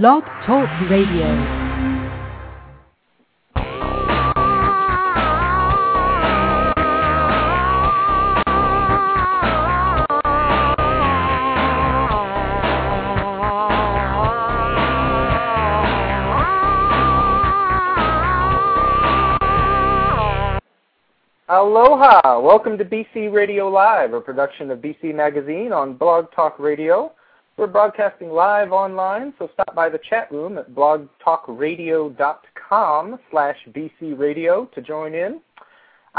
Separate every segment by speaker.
Speaker 1: Blog Talk Radio.
Speaker 2: Aloha! Welcome to BC Radio Live, a production of BC Magazine on Blog Talk Radio. We're broadcasting live online, so stop by the chat room at blogtalkradio.com slash bcradio to join in.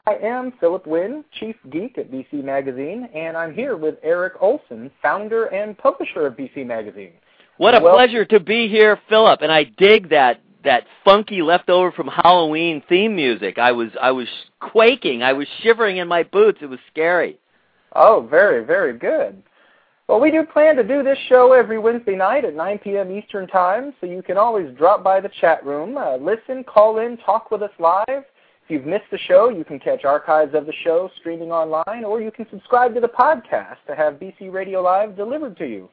Speaker 2: I am Phillip Winn, Chief Geek at BC Magazine, and I'm here with Eric Olsen, founder and publisher of BC Magazine.
Speaker 3: What a
Speaker 2: Well-
Speaker 3: pleasure to be here, Philip. And I dig that that funky leftover from Halloween theme music. I was I was quaking. I was shivering in my boots. It was scary.
Speaker 2: Oh, very, very good. Well, we do plan to do this show every Wednesday night at 9 p.m. Eastern Time, so you can always drop by the chat room, uh, listen, call in, talk with us live. If you've missed the show, you can catch archives of the show streaming online, or you can subscribe to the podcast to have BC Radio Live delivered to you.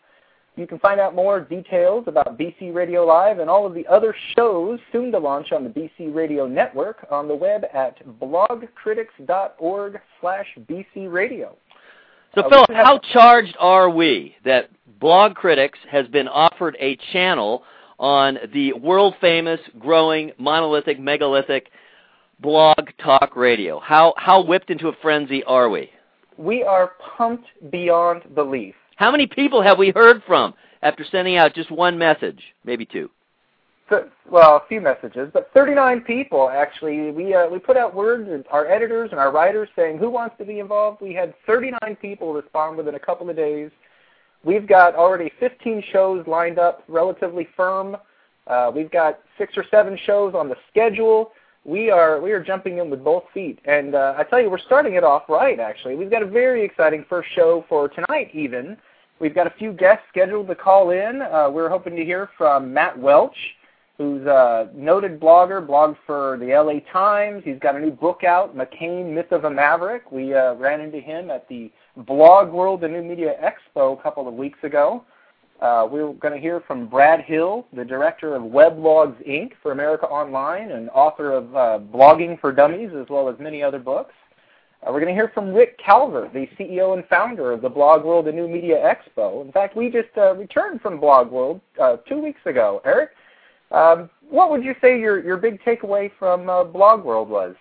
Speaker 2: You can find out more details about BC Radio Live and all of the other shows soon to launch on the BC Radio Network on the web at blogcritics.org slash bcradio.
Speaker 3: So,
Speaker 2: Uh, Phillip,
Speaker 3: how charged are we that Blog Critics has been offered a channel on the world famous, growing, monolithic, megalithic Blog Talk Radio? How how whipped into a frenzy are we?
Speaker 2: We are pumped beyond belief.
Speaker 3: How many people have we heard from after sending out just one message, maybe two?
Speaker 2: Well, a few messages, but 39 people actually. We uh, we put out word, and our editors and our writers saying who wants to be involved. We had 39 people respond within a couple of days. We've got already 15 shows lined up, relatively firm. Uh, we've got six or seven shows on the schedule. We are we are jumping in with both feet, and uh, I tell you, we're starting it off right. Actually, we've got a very exciting first show for tonight. Even we've got a few guests scheduled to call in. Uh, we're hoping to hear from Matt Welch who's a noted blogger, blogged for the LA Times. He's got a new book out, McCain, Myth of a Maverick. We uh, ran into him at the Blog World and New Media Expo a couple of weeks ago. Uh, we're going to hear from Brad Hill, the director of Weblogs Inc. for America Online and author of uh, Blogging for Dummies, as well as many other books. Uh, we're going to hear from Rick Calvert, the CEO and founder of the Blog World and New Media Expo. In fact, we just uh, returned from Blog World uh, two weeks ago. Eric, um, what would you say your, your big takeaway from uh, Blog World was?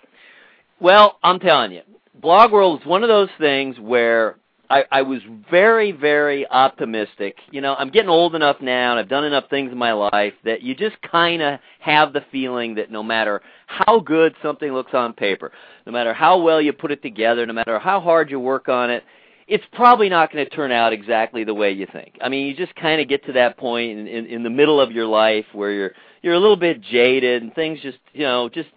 Speaker 3: Well, I'm telling you, Blog World is one of those things where I, I was very, very optimistic. You know, I'm getting old enough now, and I've done enough things in my life that you just kind of have the feeling that no matter how good something looks on paper, no matter how well you put it together, no matter how hard you work on it, it's probably not going to turn out exactly the way you think. I mean, you just kind of get to that point in, in, in the middle of your life where you're you're a little bit jaded and things just you know just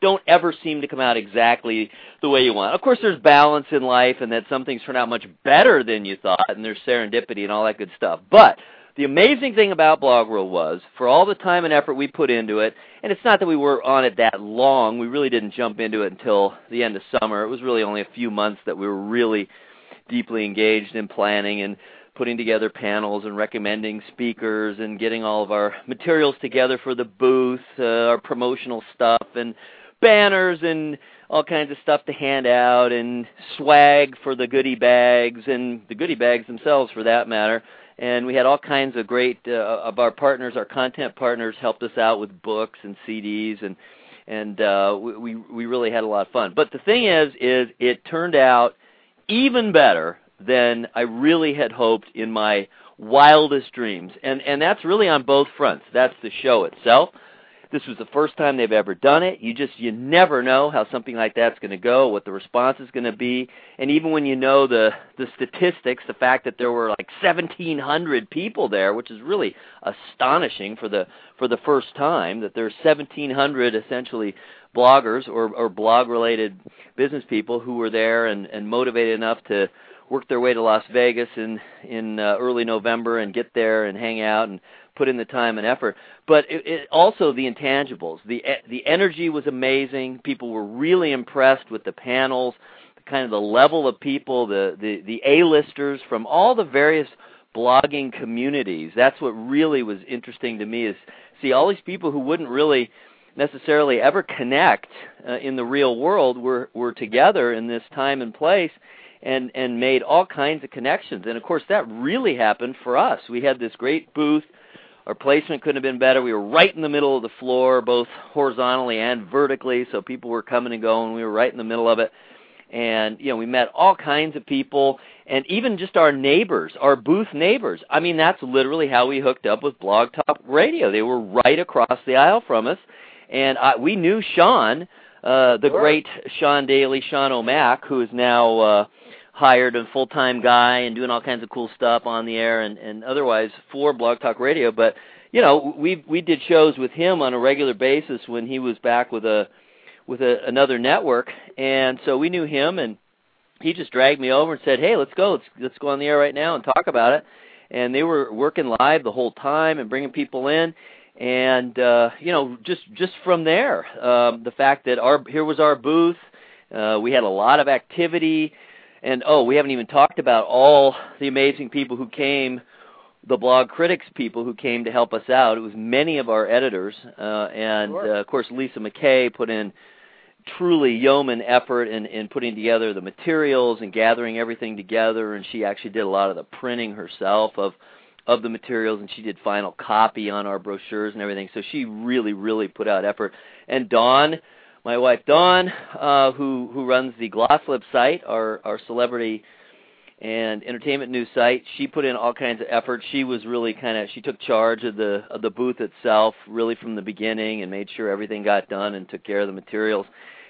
Speaker 3: don't ever seem to come out exactly the way you want. Of course, there's balance in life, and that some things turn out much better than you thought, and there's serendipity and all that good stuff. But the amazing thing about Blog World was, for all the time and effort we put into it, and it's not that we were on it that long. We really didn't jump into it until the end of summer. It was really only a few months that we were really deeply engaged in planning and putting together panels and recommending speakers and getting all of our materials together for the booth, uh, our promotional stuff and banners and all kinds of stuff to hand out and swag for the goodie bags and the goodie bags themselves for that matter. And we had all kinds of great uh, of our partners, our content partners helped us out with books and CDs and and uh we we we really had a lot of fun. But the thing is is it turned out even better than I really had hoped in my wildest dreams. And and that's really on both fronts. That's the show itself. This was the first time they've ever done it. You just you never know how something like that's going to go, what the response is going to be, and even when you know the the statistics, the fact that there were like 1700 people there, which is really astonishing for the for the first time that there's 1700 essentially bloggers or or blog related business people who were there and and motivated enough to work their way to Las Vegas in in uh, early November and get there and hang out and put in the time and effort. But it, it also the intangibles. The the energy was amazing. People were really impressed with the panels, kind of the level of people, the the the A-listers from all the various blogging communities. That's what really was interesting to me is see all these people who wouldn't really necessarily ever connect uh, in the real world were were together in this time and place and and made all kinds of connections. And of course that really happened for us. We had this great booth. Our placement couldn't have been better. We were right in the middle of the floor both horizontally and vertically so people were coming and going. We were right in the middle of it. And you know we met all kinds of people and even just our neighbors our booth neighbors. I mean that's literally how we hooked up with blog talk radio. They were right across the aisle from us and I, we knew Sean, uh, the
Speaker 2: sure.
Speaker 3: great Sean Daly, Sean O'Mac, who is now uh, hired a full-time guy and doing all kinds of cool stuff on the air and, and otherwise for Blog Talk Radio. But you know, we we did shows with him on a regular basis when he was back with a with a, another network, and so we knew him, and he just dragged me over and said, "Hey, let's go, let's let's go on the air right now and talk about it." And they were working live the whole time and bringing people in and uh, you know, just just from there, um, the fact that our here was our booth, uh, we had a lot of activity, and oh, we haven't even talked about all the amazing people who came, the blog critics people who came to help us out. It was many of our editors, uh, and
Speaker 2: sure.
Speaker 3: uh, of course Lisa McKay put in truly yeoman effort in, in putting together the materials and gathering everything together, and she actually did a lot of the printing herself of of the materials and she did final copy on our brochures and everything. So she really, really put out effort. And Dawn, my wife Dawn, uh, who who runs the Glosslip site, our our celebrity and entertainment news site, she put in all kinds of effort. She was really kind of she took charge of the of the booth itself, really from the beginning, and made sure everything got done and took care of the materials.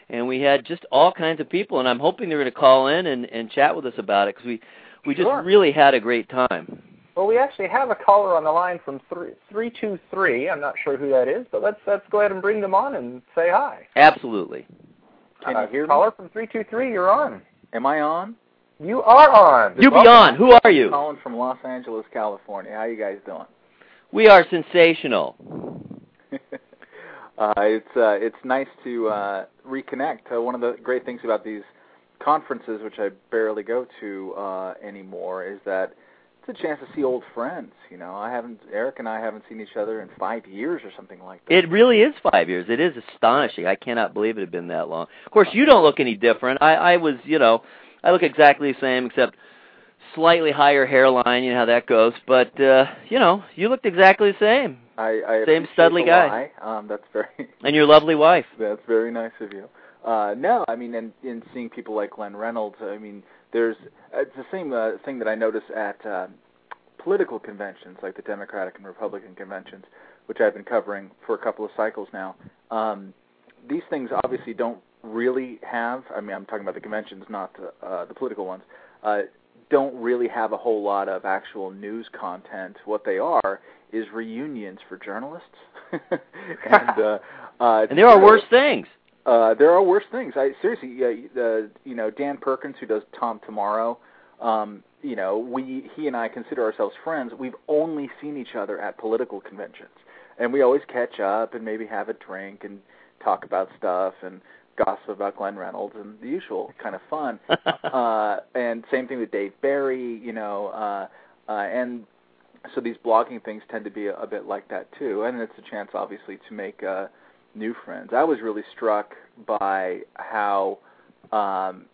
Speaker 3: And we had just all kinds of people, and I'm hoping they're going to call in and and chat with us about it because we we just
Speaker 2: sure.
Speaker 3: really had a great time.
Speaker 2: Well, we actually have a caller on the line from three three two three. I'm not sure who that is, but let's let's go ahead and bring them on and say hi.
Speaker 3: Absolutely.
Speaker 4: Can
Speaker 2: uh,
Speaker 4: you hear
Speaker 2: caller
Speaker 4: me?
Speaker 2: from three two three, you're on.
Speaker 4: Am I on?
Speaker 2: You are on.
Speaker 3: You be on. Who are you?
Speaker 4: Calling from Los Angeles, California. How you guys doing?
Speaker 3: We are sensational.
Speaker 4: uh, it's uh, it's nice to uh, reconnect. Uh, one of the great things about these conferences, which I barely go to uh, anymore, is that it's a chance to see old friends. You know, I haven't Eric and I haven't seen each other in five years or something like that.
Speaker 3: It really is five years. It is astonishing. I cannot believe it had been that long. Of course, you don't look any different. I, I was, you know, I look exactly the same except slightly higher hairline. You know how that goes. But uh, you know, you looked exactly the same.
Speaker 4: I, I
Speaker 3: Same studly guy.
Speaker 4: lie. Um, that's very
Speaker 3: And your lovely wife.
Speaker 4: That's very nice of you. Uh, no, I mean, in, in seeing people like Glenn Reynolds, I mean, there's it's the same uh, thing that I notice at uh, political conventions, like the Democratic and Republican conventions, which I've been covering for a couple of cycles now. Um, these things obviously don't really have. I mean, I'm talking about the conventions, not the, uh, the political ones. Uh, don't really have a whole lot of actual news content. What they are is reunions for journalists. and uh, uh,
Speaker 3: And there are worse things.
Speaker 4: Uh, there are worse things. I seriously, uh, the you know Dan Perkins who does Tom Tomorrow. Um, you know, we he and I consider ourselves friends. We've only seen each other at political conventions, and we always catch up and maybe have a drink and talk about stuff and gossip about Glenn Reynolds and the usual kind of fun. uh, and same thing with Dave Barry. You know, uh, uh, and so these blogging things tend to be a, a bit like that too. And it's a chance, obviously, to make. Uh, new friends. I was really struck by how um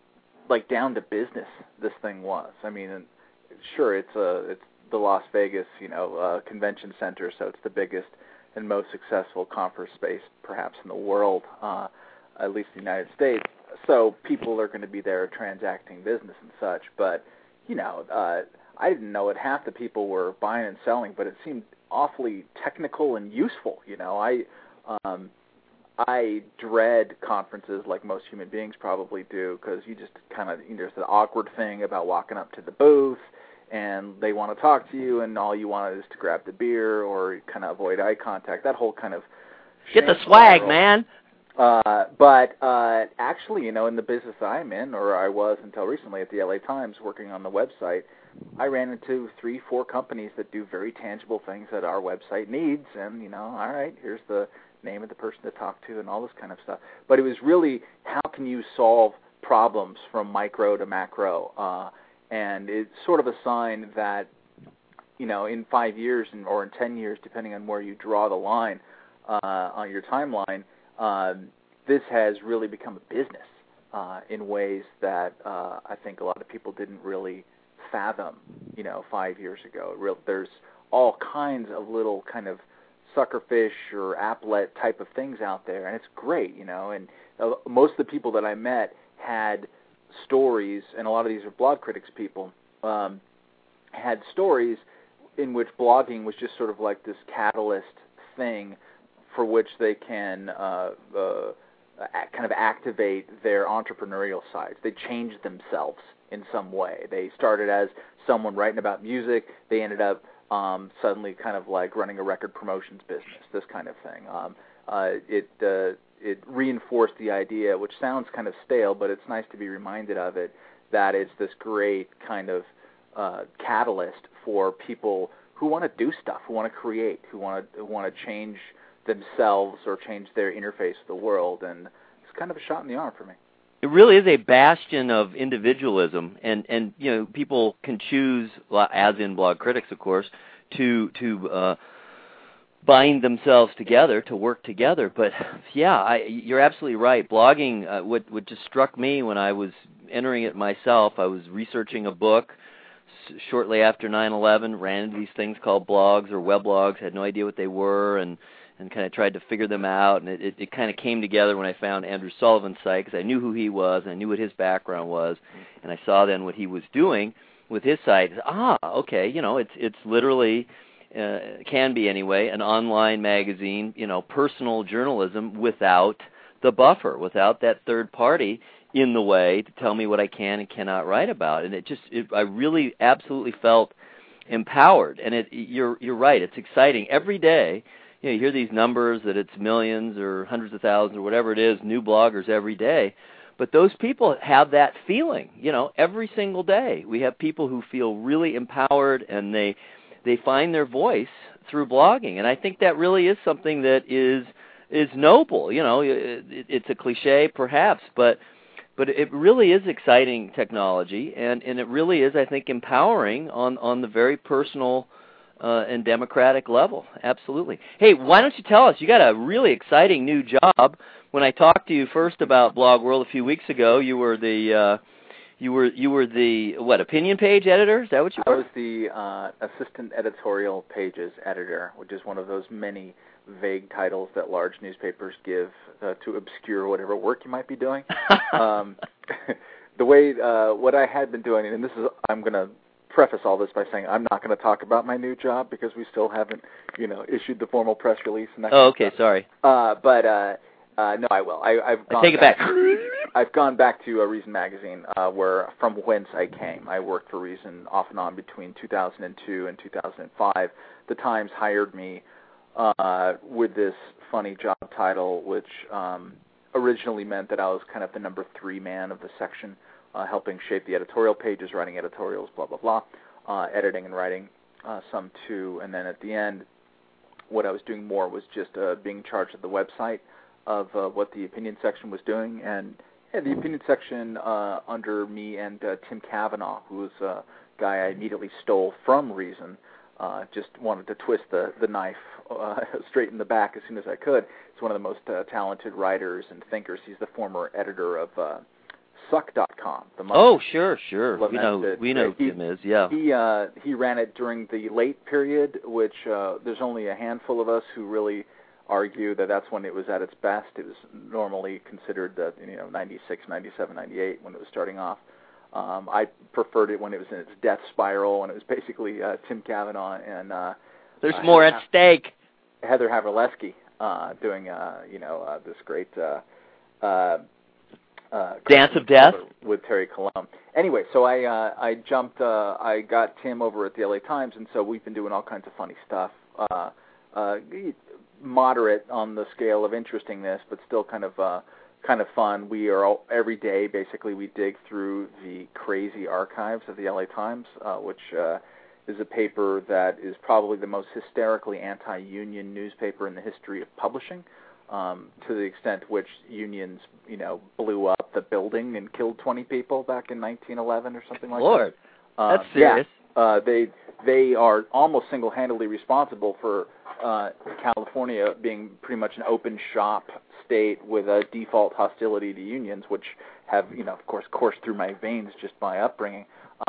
Speaker 4: like down to business this thing was. I mean, sure it's a it's the Las Vegas, you know, uh convention center, so it's the biggest and most successful conference space perhaps in the world, uh at least the United States. So people are going to be there transacting business and such, but you know, uh I didn't know it half the people were buying and selling, but it seemed awfully technical and useful, you know. I um I dread conferences like most human beings probably do because you just kind of you know, there's the awkward thing about walking up to the booth and they want to talk to you and all you want is to grab the beer or kind of avoid eye contact. That whole kind of
Speaker 3: Get the swag,
Speaker 4: spiral.
Speaker 3: man.
Speaker 4: Uh, but uh, actually, you know, in the business I'm in, or I was until recently at the LA Times working on the website, I ran into three, four companies that do very tangible things that our website needs, and you know, all right, here's the name of the person to talk to and all this kind of stuff. But it was really how can you solve problems from micro to macro, uh, and it's sort of a sign that you know, in five years and, or in ten years, depending on where you draw the line uh, on your timeline, um, this has really become a business uh, in ways that uh, I think a lot of people didn't really fathom, you know, five years ago. Real, there's all kinds of little kind of suckerfish or applet type of things out there, and it's great, you know. And uh, most of the people that I met had stories, and a lot of these are blog critics people, um, had stories in which blogging was just sort of like this catalyst thing for which they can uh, uh, kind of activate their entrepreneurial sides. They changed themselves in some way. They started as someone writing about music. They ended up um, suddenly kind of like running a record promotions business, this kind of thing. Um, uh, it uh, it reinforced the idea, which sounds kind of stale, but it's nice to be reminded of it, that it's this great kind of uh, catalyst for people who want to do stuff, who want to create, who want to who want to change themselves or change their interface with the world, and it's kind of a shot in the arm for me.
Speaker 3: It really is a bastion of individualism, and and you know people can choose, as in blog critics, of course, to to uh, bind themselves together to work together. But yeah, I, you're absolutely right. Blogging, uh, what what just struck me when I was entering it myself, I was researching a book shortly after 9/11. Ran into these things called blogs or weblogs. Had no idea what they were, and and kind of tried to figure them out. And it, it, it kind of came together when I found Andrew Sullivan's site because I knew who he was and I knew what his background was, and I saw then what he was doing with his site. Ah, okay, you know, it's it's literally uh, can be anyway, an online magazine, you know, personal journalism without the buffer, without that third party in the way to tell me what I can and cannot write about. And it just, it, I really absolutely felt empowered. And it, you're you're right. It's exciting every day. You, know, you hear these numbers that it's millions or hundreds of thousands or whatever it is, new bloggers every day. But those people have that feeling, you know, every single day. We have people who feel really empowered and they they find their voice through blogging, and I think that really is something that is is noble. You know, it, it's a cliche perhaps, but but it really is exciting technology, and and it really is, I think, empowering on on the very personal uh, and democratic level. Absolutely. Hey, why don't you tell us? You got a really exciting new job. When I talked to you first about Blog World a few weeks ago, you were the uh, you were you were the what opinion page editor? Is that what you were?
Speaker 4: I was the uh, assistant editorial pages editor, which is one of those many vague titles that large newspapers give uh, to obscure whatever work you might be doing. um, the way uh, what I had been doing, and this is I'm going to preface all this by saying I'm not going to talk about my new job because we still haven't, you know, issued the formal press release and that.
Speaker 3: Oh, okay, sorry.
Speaker 4: Uh, but uh, uh, no, I will. I, I've gone
Speaker 3: I take it
Speaker 4: back.
Speaker 3: back.
Speaker 4: I've gone back to a Reason magazine, uh, where from whence I came. I worked for Reason off and on between 2002 and 2005. The Times hired me uh, with this funny job title, which um, originally meant that I was kind of the number three man of the section, uh, helping shape the editorial pages, writing editorials, blah blah blah, uh, editing and writing uh, some too. And then at the end, what I was doing more was just uh, being charged of the website of uh, what the opinion section was doing, and yeah, the opinion section uh, under me and uh, Tim Kavanaugh, who was a guy I immediately stole from Reason. Uh, just wanted to twist the the knife uh, straight in the back as soon as I could. He's one of the most uh, talented writers and thinkers. He's the former editor of uh, Suck.com. The
Speaker 3: Oh, sure, sure. We know we know
Speaker 4: he-
Speaker 3: who Tim is. Yeah.
Speaker 4: he uh, he ran it during the late period, which uh, there's only a handful of us who really argue that that's when it was at its best. It was normally considered that you know 96, 97, 98 when it was starting off. Um, I preferred it when it was in its death spiral, when it was basically uh, Tim Kavanaugh and uh,
Speaker 3: There's
Speaker 4: uh,
Speaker 3: more
Speaker 4: Heather
Speaker 3: at stake.
Speaker 4: Heather Havrilesky uh, doing uh, you know uh, this great uh, uh, uh,
Speaker 3: Dance of Death?
Speaker 4: with Terry Colon. Anyway, so I uh, I jumped uh, I got Tim over at the LA Times, and so we've been doing all kinds of funny stuff. Uh, uh, moderate on the scale of interestingness, but still kind of uh, kind of fun. We are all, every day basically we dig through the crazy archives of the LA Times, uh, which uh, is a paper that is probably the most hysterically anti-union newspaper in the history of publishing. Um, to the extent which unions, you know, blew up the building and killed 20 people back in 1911 or something like
Speaker 3: Lord,
Speaker 4: that. Uh,
Speaker 3: that's serious.
Speaker 4: Yeah, uh, they they are almost single-handedly responsible for uh, California being pretty much an open shop state with a default hostility to unions, which have, you know, of course, coursed through my veins just by upbringing.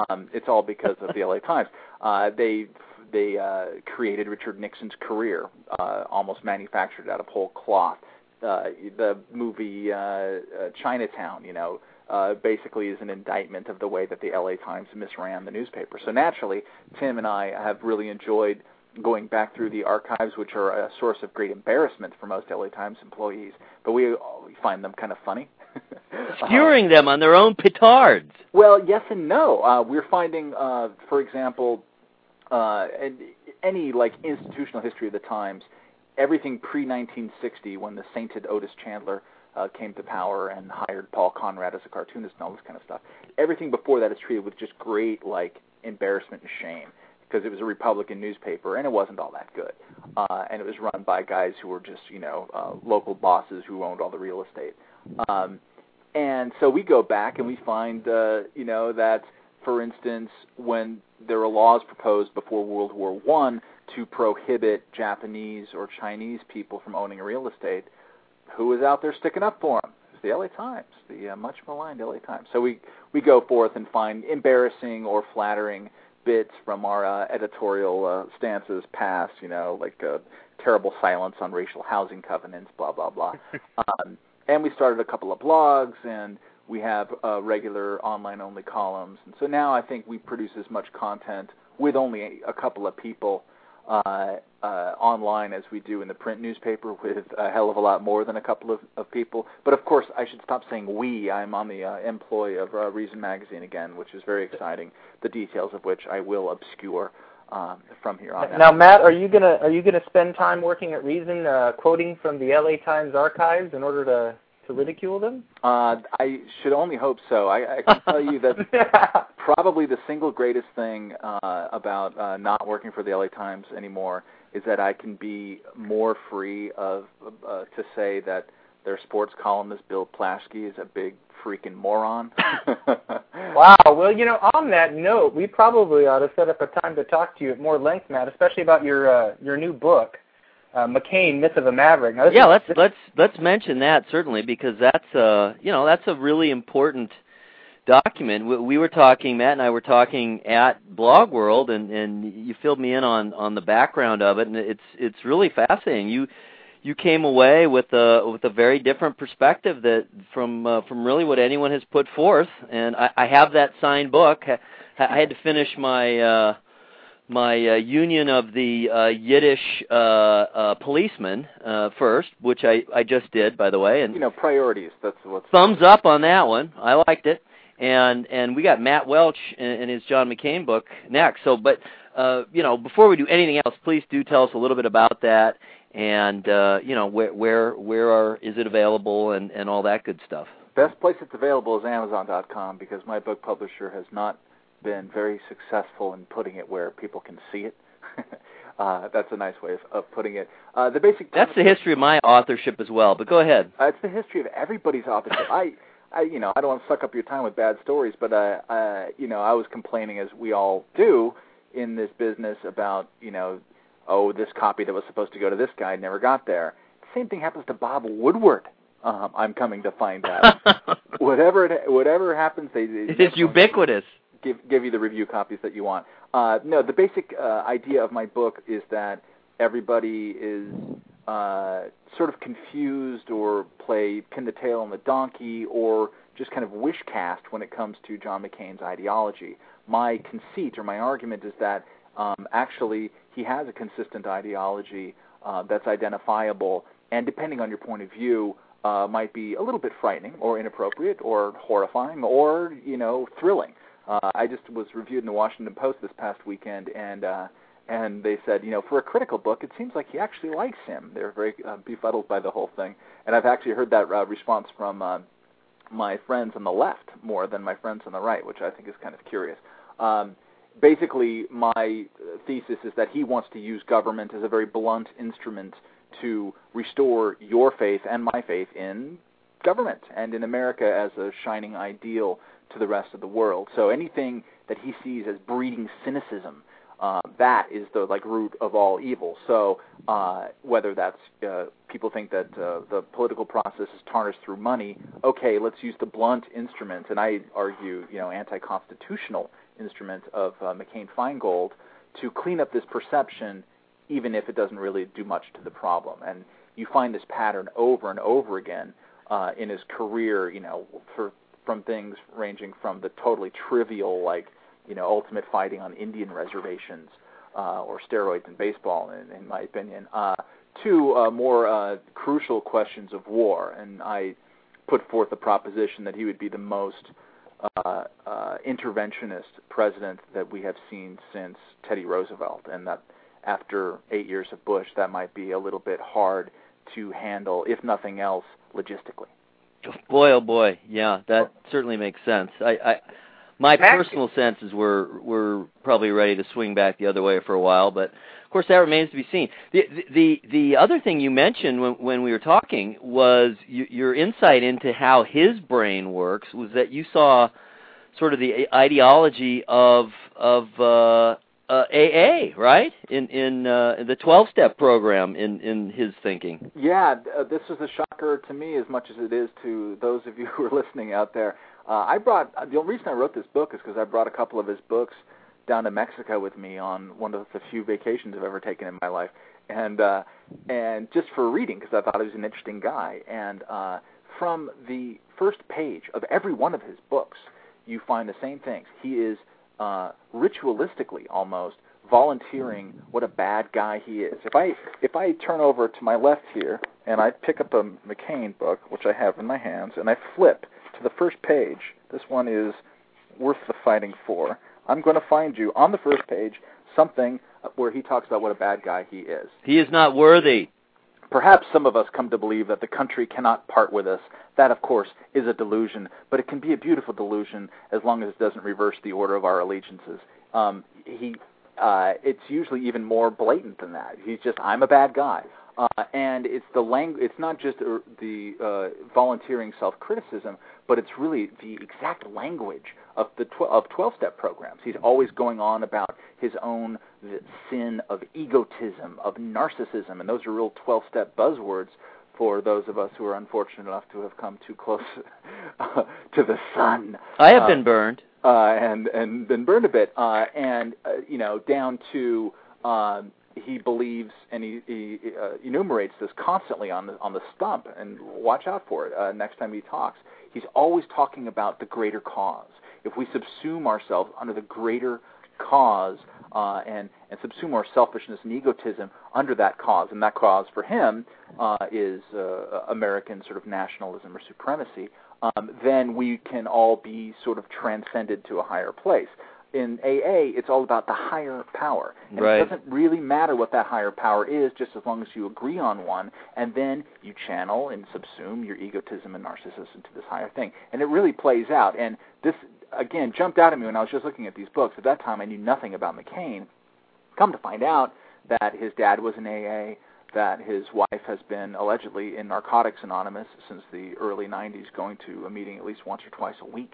Speaker 4: Um, it's all because of the LA Times. Uh, they they uh, created Richard Nixon's career, uh, almost manufactured out of whole cloth. Uh, the movie uh, uh, Chinatown, you know, uh, basically is an indictment of the way that the LA Times misran the newspaper. So naturally, Tim and I have really enjoyed going back through the archives, which are a source of great embarrassment for most LA Times employees, but we, we find them kind of funny.
Speaker 3: Skewering um, them on their own petards.
Speaker 4: Well, yes and no. Uh, we're finding, uh, for example, uh, and any like institutional history of the Times, everything pre 1960, when the sainted Otis Chandler uh, came to power and hired Paul Conrad as a cartoonist and all this kind of stuff. Everything before that is treated with just great like embarrassment and shame because it was a Republican newspaper and it wasn't all that good. Uh, and it was run by guys who were just you know uh, local bosses who owned all the real estate. Um, and so we go back and we find uh, you know that for instance when there were laws proposed before World War One to prohibit Japanese or Chinese people from owning real estate who was out there sticking up for him? It's the LA Times, the uh, much maligned LA Times. So we we go forth and find embarrassing or flattering bits from our uh, editorial uh, stances past, you know, like uh, terrible silence on racial housing covenants, blah blah blah. um, and we started a couple of blogs and we have uh, regular online only columns. And so now I think we produce as much content with only a, a couple of people uh, uh, online as we do in the print newspaper with a hell of a lot more than a couple of, of people. But of course, I should stop saying we. I'm on the uh, employ of uh, Reason Magazine again, which is very exciting. The details of which I will obscure um, from here on.
Speaker 2: Now, Matt, are you gonna are you gonna spend time working at Reason, uh, quoting from the LA Times archives in order to to ridicule them?
Speaker 4: Uh, I should only hope so. I, I can tell you that probably the single greatest thing uh, about uh, not working for the LA Times anymore is that I can be more free of uh, to say that their sports columnist Bill Plaschke is a big freaking moron.
Speaker 2: wow. Well, you know, on that note, we probably ought to set up a time to talk to you at more length, Matt, especially about your uh, your new book uh, McCain, Myth of a Maverick. Now,
Speaker 3: yeah, is, let's let's let's mention that certainly because that's uh you know that's a really important document. We, we were talking, Matt and I were talking at Blog World, and and you filled me in on on the background of it, and it's it's really fascinating. You you came away with a with a very different perspective that from uh, from really what anyone has put forth, and I, I have that signed book. I, I had to finish my. uh my uh, union of the uh, Yiddish uh, uh, policemen uh, first, which I, I just did, by the way. And
Speaker 4: you know, priorities. That's what's
Speaker 3: thumbs up on that one. I liked it. And and we got Matt Welch in, his John McCain book next. So, but uh, you know, before we do anything else, please do tell us a little bit about that, and uh, you know, where where where are is it available, and and all that good stuff.
Speaker 4: Best place it's available is Amazon.com because my book publisher has not been very successful in putting it where people can see it. uh, that's a nice way of, of putting it. Uh, the basic.
Speaker 3: That's the history of my authorship as well. But go ahead.
Speaker 4: Uh, it's the history of everybody's authorship. I, I, you know, I don't want to suck up your time with bad stories, but uh, uh, you know, I was complaining as we all do in this business about, you know, oh, this copy that was supposed to go to this guy never got there. The same thing happens to Bob Woodward. Um, I'm coming to find out. whatever it, whatever happens, they, they
Speaker 3: it is ubiquitous
Speaker 4: give give you the review copies that you want. Uh, no, the basic uh, idea of my book is that everybody is uh, sort of confused or play pin the tail on the donkey or just kind of wish cast when it comes to John McCain's ideology. My conceit or my argument is that um, actually he has a consistent ideology uh, that's identifiable, and depending on your point of view, uh, might be a little bit frightening or inappropriate or horrifying or you know thrilling. Uh, I just was reviewed in the Washington Post this past weekend, and uh, and they said, you know, for a critical book, it seems like he actually likes him. They were very uh, befuddled by the whole thing, and I've actually heard that uh, response from uh, my friends on the left more than my friends on the right, which I think is kind of curious. Um, basically, my thesis is that he wants to use government as a very blunt instrument to restore your faith and my faith in government and in America as a shining ideal to the rest of the world. So anything that he sees as breeding cynicism uh, that is the like root of all evil. So uh, whether that's uh, people think that uh, the political process is tarnished through money, okay, let's use the blunt instrument, and I argue, you know, anti-constitutional instrument of uh, McCain Feingold to clean up this perception, even if it doesn't really do much to the problem. And you find this pattern over and over again uh, in his career, you know, for from things ranging from the totally trivial, like you know, ultimate fighting on Indian reservations uh, or steroids in baseball, in, in my opinion, uh, to uh, more uh, crucial questions of war. And I put forth the proposition that he would be the most uh, uh, interventionist president that we have seen since Teddy Roosevelt, and that after eight years of Bush, that might be a little bit hard to handle, if nothing else, logistically.
Speaker 3: Boy, oh boy, yeah, that certainly makes sense. I, I my personal sense is we're we're probably ready to swing back the other way for a while, but of course that remains to be seen. The the the other thing you mentioned when when we were talking was you, your insight into how his brain works was that you saw sort of the ideology of of uh, uh, AA, right? In in uh, the 12-step program in in his thinking.
Speaker 4: Yeah, uh, this was a shocker to me as much as it is to those of you who are listening out there. Uh, I brought uh, the reason I wrote this book is because I brought a couple of his books down to Mexico with me on one of the few vacations I've ever taken in my life, and uh, and just for reading because I thought he was an interesting guy. And uh, from the first page of every one of his books, you find the same things. He is uh, ritualistically almost volunteering what a bad guy he is. If I if I turn over to my left here and I pick up a McCain book, which I have in my hands, and I flip to the first page. This one is worth the fighting for. I'm going to find you on the first page something where he talks about what a bad guy he is.
Speaker 3: He is not worthy.
Speaker 4: Perhaps some of us come to believe that the country cannot part with us. That, of course, is a delusion, but it can be a beautiful delusion as long as it doesn't reverse the order of our allegiances. Um, he, uh, it's usually even more blatant than that. He's just, I'm a bad guy. Uh, and it's the lang- It's not just the uh, volunteering self-criticism, but it's really the exact language of the tw- of 12-step programs. He's always going on about his own sin of egotism, of narcissism, and those are real 12-step buzzwords for those of us who are unfortunate enough to have come too close to the sun.
Speaker 3: I have uh, been burned.
Speaker 4: Uh, and and been burned a bit, uh, and uh, you know, down to um, he believes and he, he uh, enumerates this constantly on the on the stump and watch out for it uh, next time he talks he's always talking about the greater cause if we subsume ourselves under the greater cause uh, and and subsume our selfishness and egotism under that cause and that cause for him uh, is uh, American sort of nationalism or supremacy um, then we can all be sort of transcended to a higher place in AA, it's all about the higher power. And
Speaker 3: right.
Speaker 4: it doesn't really matter what that higher power is, just as long as you agree on one, and then you channel and subsume your egotism and narcissism to this higher thing. And it really plays out. And this, again, jumped out at me when I was just looking at these books. At that time, I knew nothing about McCain. Come to find out that his dad was in AA, that his wife has been allegedly in Narcotics Anonymous since the early 90s, going to a meeting at least once or twice a week.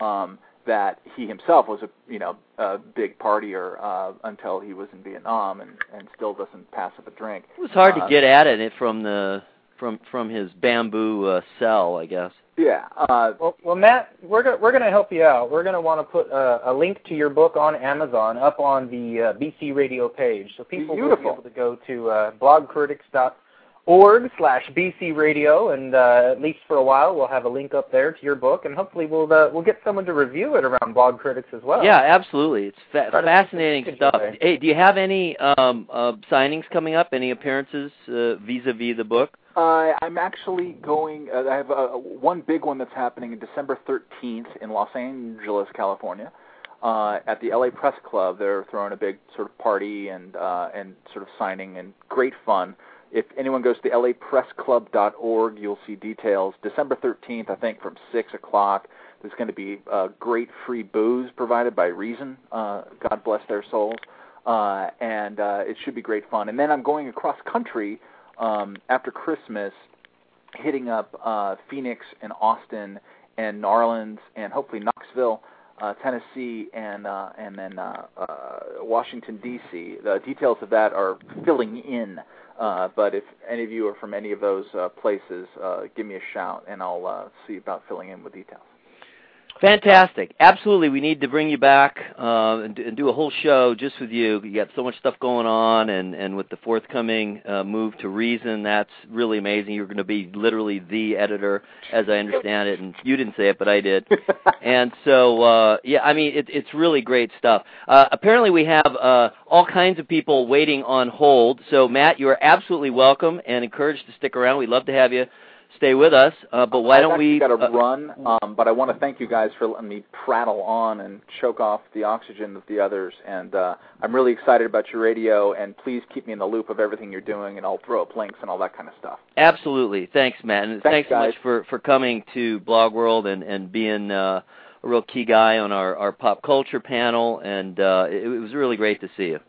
Speaker 4: Um, that he himself was a you know a big partier uh, until he was in Vietnam and and still doesn't pass up a drink.
Speaker 3: It was hard
Speaker 4: uh,
Speaker 3: to get at it from the from from his bamboo uh, cell, I guess.
Speaker 4: Yeah. Uh,
Speaker 2: well, well, Matt, we're gonna we're gonna help you out. We're gonna want to put a, a link to your book on Amazon up on the uh, BC Radio page, so people
Speaker 4: beautiful.
Speaker 2: will be able to go to uh, blogcritics.com org slash BC Radio, and uh, at least for a while, we'll have a link up there to your book, and hopefully we'll uh, we'll get someone to review it around Blog Critics as well.
Speaker 3: Yeah, absolutely. It's fa- fascinating stuff. Hey, do you have any um, uh, signings coming up? Any appearances uh, vis-a-vis the book?
Speaker 4: Uh, I'm actually going. Uh, I have uh, one big one that's happening in December 13th in Los Angeles, California. Uh, at the LA Press Club, they're throwing a big sort of party and uh, and sort of signing and great fun. If anyone goes to lapressclub.org, you'll see details. December 13th, I think, from 6 o'clock, there's going to be uh, great free booze provided by Reason. Uh, God bless their souls. Uh, and uh, it should be great fun. And then I'm going across country um, after Christmas, hitting up uh, Phoenix and Austin and New Orleans and hopefully Knoxville uh, Tennessee, and uh, and then uh, uh, Washington D.C. The details of that are filling in. Uh, but if any of you are from any of those uh, places, uh, give me a shout, and I'll uh, see about filling in with details.
Speaker 3: Fantastic. Absolutely. We need to bring you back uh, and, and do a whole show just with you. You got so much stuff going on, and, and with the forthcoming uh, move to Reason, that's really amazing. You're going to be literally the editor, as I understand it. And you didn't say it, but I did. and so, uh, yeah, I mean, it, it's really great stuff. Uh, apparently, we have uh, all kinds of people waiting on hold. So, Matt, you are absolutely welcome and encouraged to stick around. We'd love to have you stay with us. Uh, but why
Speaker 4: I've
Speaker 3: don't we?
Speaker 4: Got to
Speaker 3: uh,
Speaker 4: run, um, but I want to thank you guys for letting me prattle on and choke off the oxygen of the others. And uh, I'm really excited about your radio. And please keep me in the loop of everything you're doing, and I'll throw up links and all that kind of stuff.
Speaker 3: Absolutely. Thanks, Matt. And
Speaker 4: Thanks,
Speaker 3: so
Speaker 4: guys.
Speaker 3: much for, for coming to Blog World and, and being uh, a real key guy on our, our pop culture panel. And uh, it, it was really great to see you.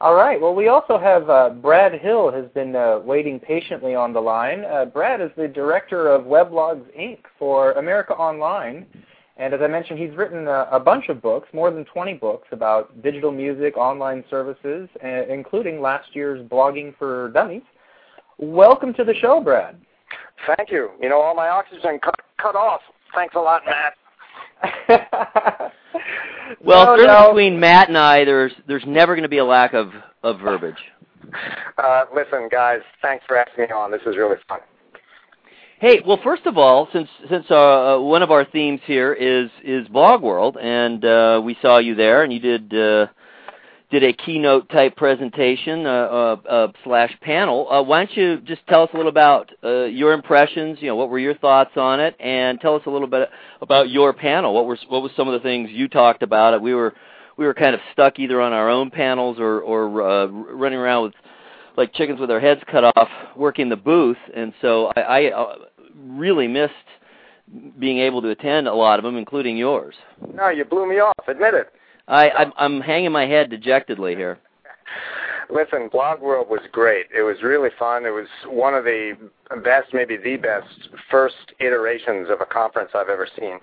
Speaker 2: All right. Well, we also have uh, Brad Hill has been uh, waiting patiently on the line. Uh, Brad is the director of Weblogs Inc. for America Online, and as I mentioned, he's written a, a bunch of books, more than 20 books about digital music, online services, uh, including last year's Blogging for Dummies. Welcome to the show, Brad.
Speaker 5: Thank you. You know, all my oxygen cut, cut off. Thanks a lot, Matt.
Speaker 3: Well,
Speaker 2: No,
Speaker 3: certainly
Speaker 2: no.
Speaker 3: between Matt and I, there's there's never going to be a lack of, of verbiage.
Speaker 5: Uh, listen, guys, thanks for asking me on. This is really fun.
Speaker 3: Hey, well, first of all, since since uh, one of our themes here is is Blog World, and uh, we saw you there, and you did uh, did a keynote type presentation uh, uh, uh, slash panel. Uh, why don't you just tell us a little about uh, your impressions? You know, what were your thoughts on it, and tell us a little bit about your panel. What were what was some of the things you talked about? We were we were kind of stuck either on our own panels or or running around with like chickens with our heads cut off working the booth and so I, I really missed being able to attend a lot of them including yours.
Speaker 5: No, you blew me off. Admit it.
Speaker 3: I I'm, I'm hanging my head dejectedly here.
Speaker 5: Listen, Blog World was great. It was really fun. It was one of the best, maybe the best, first iterations of a conference I've ever seen.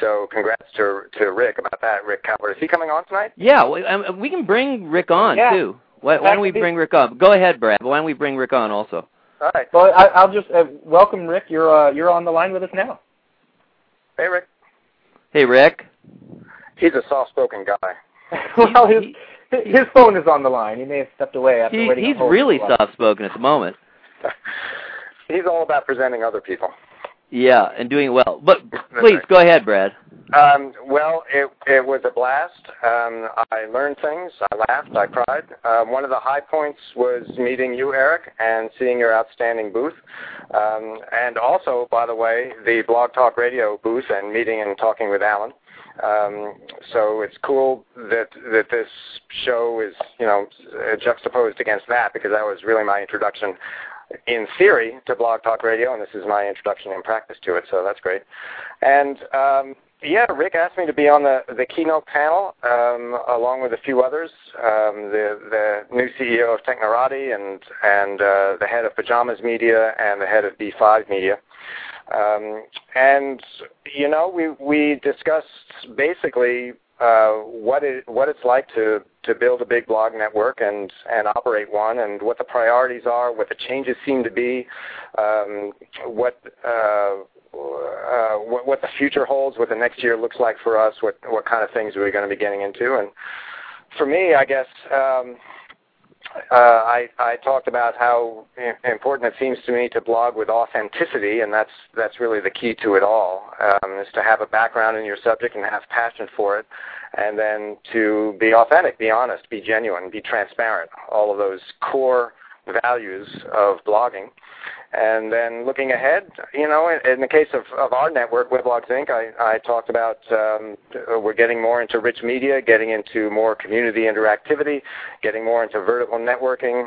Speaker 5: So congrats to to Rick about that. Rick Calvert. Is he coming on tonight?
Speaker 3: Yeah, we, um, we can bring Rick on
Speaker 2: Yeah.
Speaker 3: too. Why, why don't we bring Rick on? Go ahead, Brad. Why don't we bring Rick on also?
Speaker 5: All right.
Speaker 2: well, I, I'll just uh, welcome Rick. You're uh, you're on the line with us now.
Speaker 5: Hey, Rick.
Speaker 3: Hey, Rick.
Speaker 5: He's a soft-spoken guy.
Speaker 2: well, his
Speaker 3: He-
Speaker 2: his phone is on the line. He may have stepped away after
Speaker 3: he,
Speaker 2: waiting.
Speaker 3: he's really
Speaker 2: for a while.
Speaker 3: soft spoken at the moment.
Speaker 5: He's all about presenting other people.
Speaker 3: Yeah, and doing well. But please go ahead, Brad.
Speaker 5: Um, well, it it was a blast. Um, I learned things. I laughed. I cried. Um, one of the high points was meeting you, Eric, and seeing your outstanding booth. Um, and also, by the way, the Blog Talk Radio booth and meeting and talking with Alan. Um, so it's cool that that this show is you know juxtaposed against that because that was really my introduction in theory to Blog Talk Radio, and this is my introduction in practice to it. So that's great. And um, yeah, Rick asked me to be on the the keynote panel um, along with a few others, um, the the new CEO of Technorati and and uh, the head of Pajamas Media and the head of B5 Media. Um, and you know, we we discussed basically uh, what it what it's like to to build a big blog network and and operate one, and what the priorities are, what the changes seem to be, um, what. Uh, uh, what, what the future holds, what the next year looks like for us, what what kind of things we're going to be getting into, and for me, I guess um, uh, I, I talked about how important it seems to me to blog with authenticity, and that's that's really the key to it all. Um, is to have a background in your subject and have passion for it, and then to be authentic, be honest, be genuine, be transparent. All of those core values of blogging. And then looking ahead, you know, in, in the case of, of our network, Weblogs Inc., I, I talked about um, uh, we're getting more into rich media, getting into more community interactivity, getting more into vertical networking.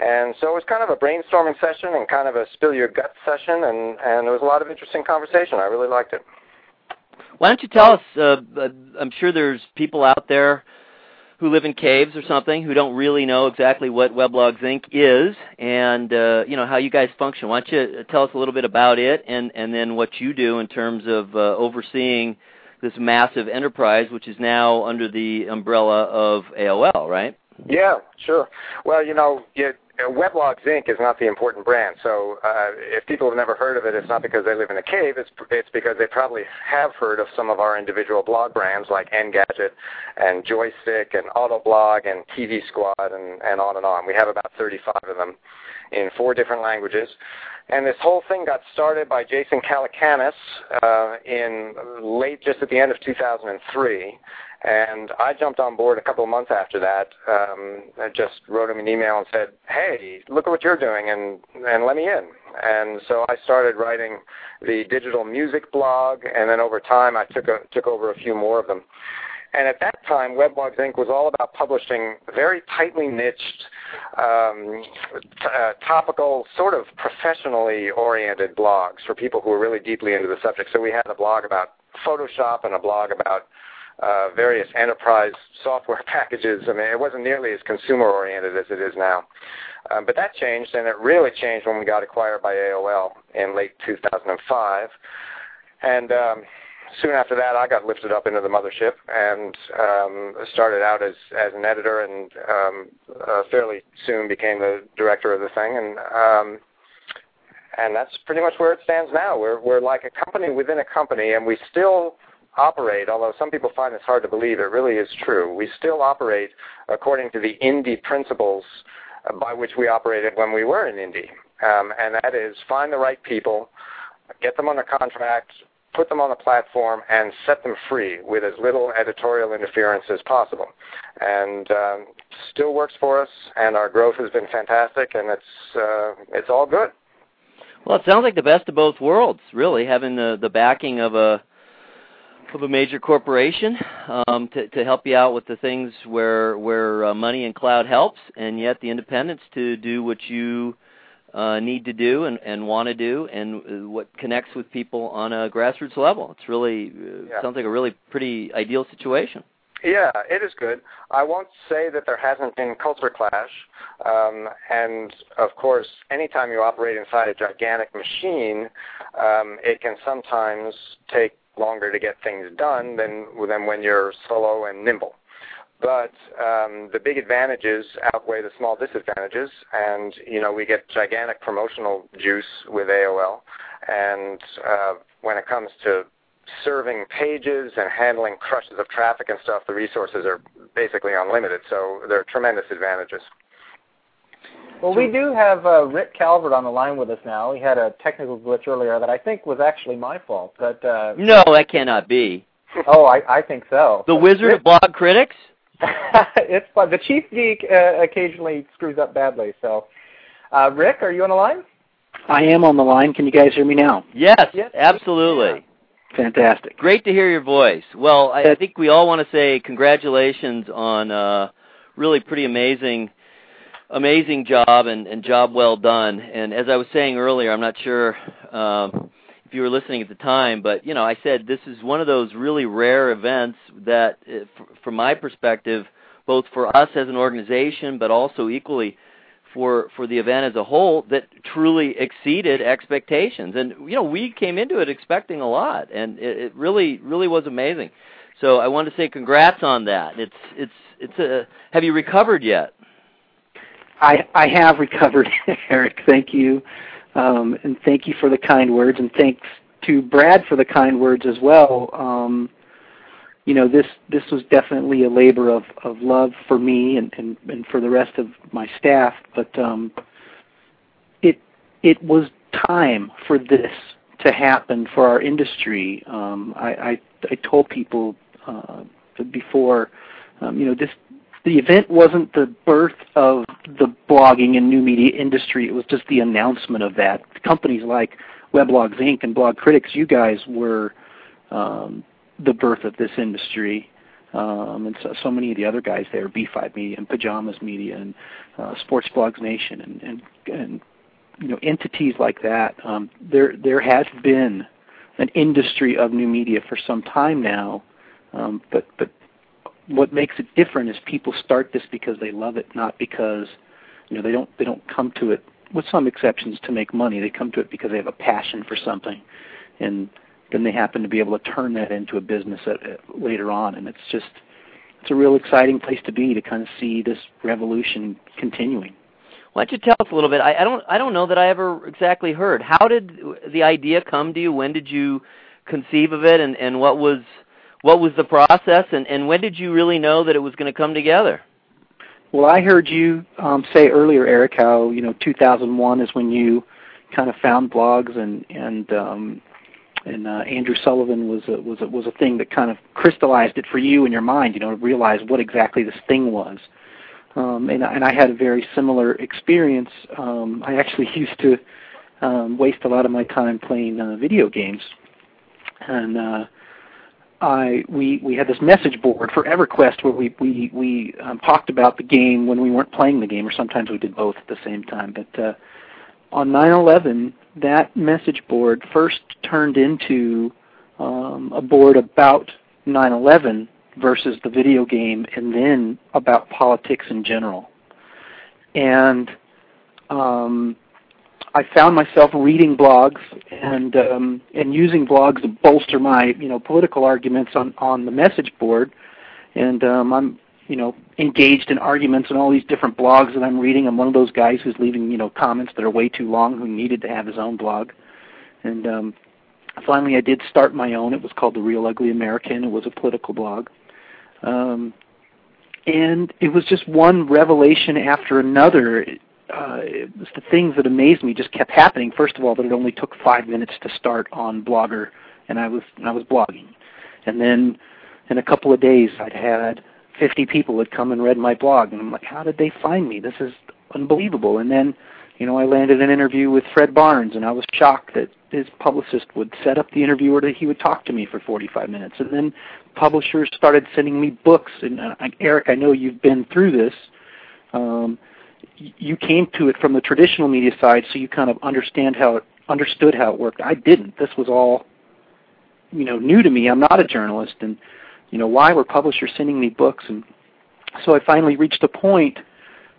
Speaker 5: And so it was kind of a brainstorming session and kind of a spill your guts session, and, and there was a lot of interesting conversation. I really liked it.
Speaker 3: Why don't you tell us? Uh, uh, I'm sure there's people out there who live in caves or something who don't really know exactly what Weblogs Inc. is, and uh, you know how you guys function. Why don't you tell us a little bit about it, and and then what you do in terms of uh, overseeing this massive enterprise, which is now under the umbrella of AOL, right?
Speaker 5: Yeah, sure. Well, you know, Weblogs Inc. is not the important brand. So uh, if people have never heard of it, it's not because they live in a cave. It's it's because they probably have heard of some of our individual blog brands like Engadget and Joystiq and Autoblog and TV Squad and, and on and on. We have about 35 of them in four different languages. And this whole thing got started by Jason Calacanis uh, in late, just at the end of 2003. And I jumped on board a couple of months after that. Um, I just wrote him an email and said, "Hey, look at what you're doing, and and let me in." And so I started writing the digital music blog, and then over time I took a, took over a few more of them. And at that time, Weblogs Inc. was all about publishing very tightly niched, um, t- uh, topical, sort of professionally oriented blogs for people who were really deeply into the subject. So we had a blog about Photoshop and a blog about uh, various enterprise software packages. I mean, it wasn't nearly as consumer oriented as it is now. Um, but that changed, and it really changed when we got acquired by AOL in late 2005. And um, soon after that, I got lifted up into the mothership and um, started out as as an editor, and um, uh, fairly soon became the director of the thing. And um, and that's pretty much where it stands now. We're we're like a company within a company, and we still operate, although some people find this hard to believe, it really is true. We still operate according to the Indie principles by which we operated when we were in Indie. Um, and that is find the right people, get them on a contract, put them on the platform, and set them free with as little editorial interference as possible. And um, still works for us, and our growth has been fantastic, and it's uh, it's all good.
Speaker 3: Well, it sounds like the best of both worlds, really, having the the backing of a of a major corporation um, to, to help you out with the things where where uh, money and cloud helps, and yet the independence to do what you uh, need to do and, and want to do, and uh, what connects with people on a grassroots level. It's really uh, yeah. sounds like a really pretty ideal situation.
Speaker 5: Yeah, it is good. I won't say that there hasn't been culture clash, um, and of course, anytime you operate inside a gigantic machine, um, it can sometimes take longer to get things done than than when you're solo and nimble. But um, the big advantages outweigh the small disadvantages, and you know we get gigantic promotional juice with AOL. And uh, when it comes to serving pages and handling crushes of traffic and stuff, the resources are basically unlimited. So there are tremendous advantages.
Speaker 2: Well, we do have uh, Rick Calvert on the line with us now. He had a technical glitch earlier that I think was actually my fault. But uh,
Speaker 3: no, that cannot be.
Speaker 2: oh, I, I think so.
Speaker 3: The Wizard Rick, of Blog Critics.
Speaker 2: it's fun. The Chief Geek uh, occasionally screws up badly. So, uh, Rick, are you on the line?
Speaker 6: I am on the line. Can you guys hear me now?
Speaker 3: Yes, yes absolutely.
Speaker 6: Fantastic.
Speaker 3: Great to hear your voice. Well, I, I think we all want to say congratulations on uh, really pretty amazing amazing job and, and job well done. And as I was saying earlier, I'm not sure um, if you were listening at the time, but you know, I said this is one of those really rare events that, uh, from my perspective, both for us as an organization, but also equally for for the event as a whole, that truly exceeded expectations. And you know, we came into it expecting a lot, and it, it really really was amazing. So I want to say congrats on that. It's it's it's a. Have you recovered yet?
Speaker 6: I I have recovered, Eric. Thank you, um, and thank you for the kind words, and thanks to Brad for the kind words as well. Um, you know, this this was definitely a labor of of love for me and and, and for the rest of my staff, but um, it it was time for this to happen for our industry. Um, I, I I told people uh, before, um, you know, this the event wasn't the birth of the blogging and new media industry. It was just the announcement of that. Companies like Weblogs Inc. and Blog Critics, you guys were um, the birth of this industry. Um, and so, so many of the other guys there, B5 Media and Pajamas Media and uh, Sports Blogs Nation and, and, and you know entities like that. Um, there there has been an industry of new media for some time now, um, but but what makes it different is people start this because they love it, not because you know they don't they don't come to it with some exceptions to make money. They come to it because they have a passion for something, and then they happen to be able to turn that into a business at, at, later on, and it's just it's a real exciting place to be to kind of see this revolution continuing.
Speaker 3: Why don't you tell us a little bit? I, I don't I don't know that I ever exactly heard. How did the idea come to you? When did you conceive of it, and and what was what was the process, and and when did you really know that it was going to come together?
Speaker 6: Well, I heard you um, say earlier, Eric, how you know 2001 is when you kind of found blogs, and and um, and uh, Andrew Sullivan was a, was a, was a thing that kind of crystallized it for you in your mind. You know, to realize what exactly this thing was. Um, and, and I had a very similar experience. Um, I actually used to um, waste a lot of my time playing uh, video games, and uh, I we we had this message board for EverQuest where we we we um, talked about the game when we weren't playing the game, or sometimes we did both at the same time. But uh, on 9/11, that message board first turned into um, a board about 9/11 versus the video game, and then about politics in general. And um, I found myself reading blogs and um, and using blogs to bolster my you know political arguments on on the message board, and um, I'm you know engaged in arguments on all these different blogs that I'm reading. I'm one of those guys who's leaving you know comments that are way too long, who needed to have his own blog, and um, finally I did start my own. It was called the Real Ugly American. It was a political blog, um, and it was just one revelation after another. Uh, it was the things that amazed me just kept happening. First of all, that it only took five minutes to start on Blogger, and I was and I was blogging, and then in a couple of days I'd had 50 people had come and read my blog, and I'm like, how did they find me? This is unbelievable. And then, you know, I landed an interview with Fred Barnes, and I was shocked that his publicist would set up the interview or that he would talk to me for 45 minutes. And then publishers started sending me books. And uh, Eric, I know you've been through this. Um, you came to it from the traditional media side, so you kind of understand how it understood how it worked. I didn't. This was all, you know, new to me. I'm not a journalist, and you know, why were publishers sending me books? And so I finally reached a point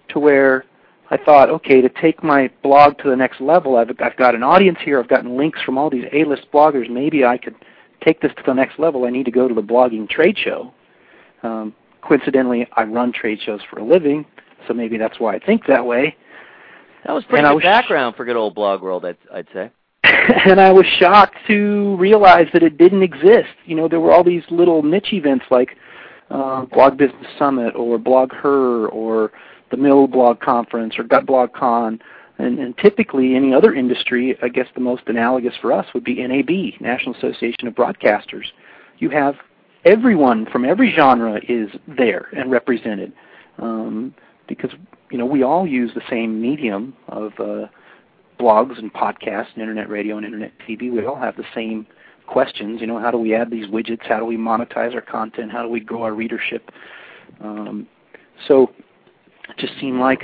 Speaker 6: to where I thought, okay, to take my blog to the next level, I've, I've got an audience here. I've gotten links from all these A-list bloggers. Maybe I could take this to the next level. I need to go to the blogging trade show. Um, coincidentally, I run trade shows for a living, so maybe that's why I think that way.
Speaker 3: That was pretty and good background for good old blog world, I'd, I'd say.
Speaker 6: and I was shocked to realize that it didn't exist. You know, there were all these little niche events like uh, Blog Business Summit or BlogHer or the MilBlog Conference or GodBlogCon. And, and typically, any other industry, I guess the most analogous for us would be NAB, National Association of Broadcasters. You have everyone from every genre is there and represented um, because you know we all use the same medium of uh, blogs and podcasts and internet radio and internet TV, we all have the same questions. You know, how do we add these widgets? How do we monetize our content? How do we grow our readership? Um, so it just seemed like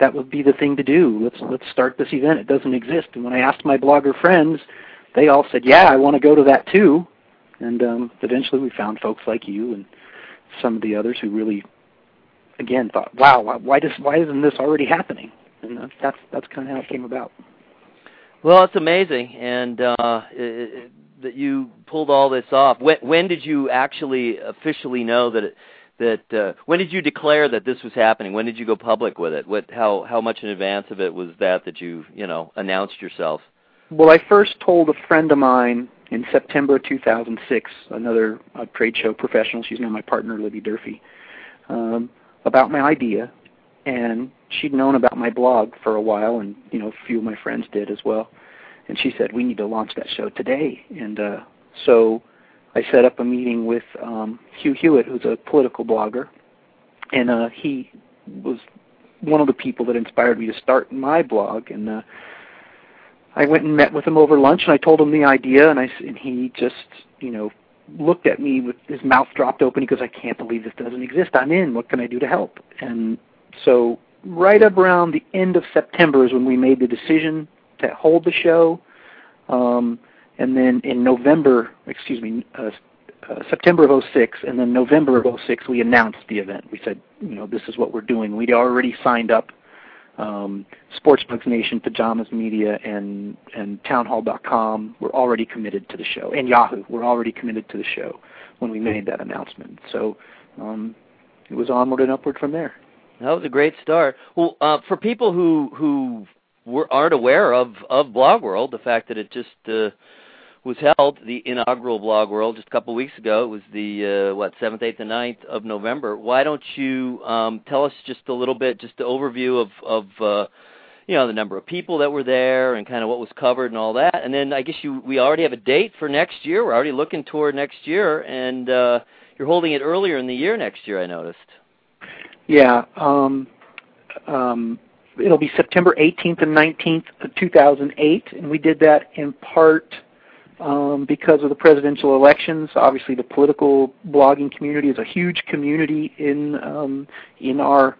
Speaker 6: that would be the thing to do. Let's let's start this event. It doesn't exist. And when I asked my blogger friends, they all said, "Yeah, I want to go to that too." And um, eventually, we found folks like you and some of the others who really, again, thought, "Wow, why does why isn't this already happening?" and that's that's, that's kind of how it came about.
Speaker 3: Well, it's amazing, and uh, it, it, that you pulled all this off. When, when did you actually officially know that? It, that uh, when did you declare that this was happening? When did you go public with it? What how how much in advance of it was that that you you know announced yourself?
Speaker 6: Well, I first told a friend of mine in September 2006, another uh, trade show professional. She's now my partner, Libby Durfee, um, about my idea, and she'd known about my blog for a while, and you know, a few of my friends did as well. And she said, "We need to launch that show today." And uh, so I set up a meeting with um, Hugh Hewitt, who's a political blogger, and uh, he was one of the people that inspired me to start my blog. And uh, I went and met with him over lunch, and I told him the idea, and I and he just, you know, looked at me with his mouth dropped open. He goes, "I can't believe this doesn't exist. I'm in. What can I do to help?" And so right around the end of September is when we made the decision to hold the show. Um, and then in November, excuse me, uh, uh, September of 06, and then November of 06, we announced the event. We said, you know, this is what we're doing. We'd already signed up um, SportsBlogs Nation, Pajamas Media, and and Townhall.com were already committed to the show, and Yahoo were already committed to the show when we made that announcement. So um, it was onward and upward from there.
Speaker 3: That was a great start. Well, uh, for people who who were, aren't aware of of Blog World, the fact that it just uh, was held, the inaugural Blog World, just a couple weeks ago. It was the uh, what seventh, eighth, and 9th of November. Why don't you um, tell us just a little bit, just an overview of of uh, you know the number of people that were there and kind of what was covered and all that. And then I guess you we already have a date for next year. We're already looking toward next year, and uh, you're holding it earlier in the year next year. I noticed.
Speaker 6: Yeah. Um, um, it'll be September 18th and 19th of 2008, and we did that in part um, because of the presidential elections. Obviously, the political blogging community is a huge community in um, in our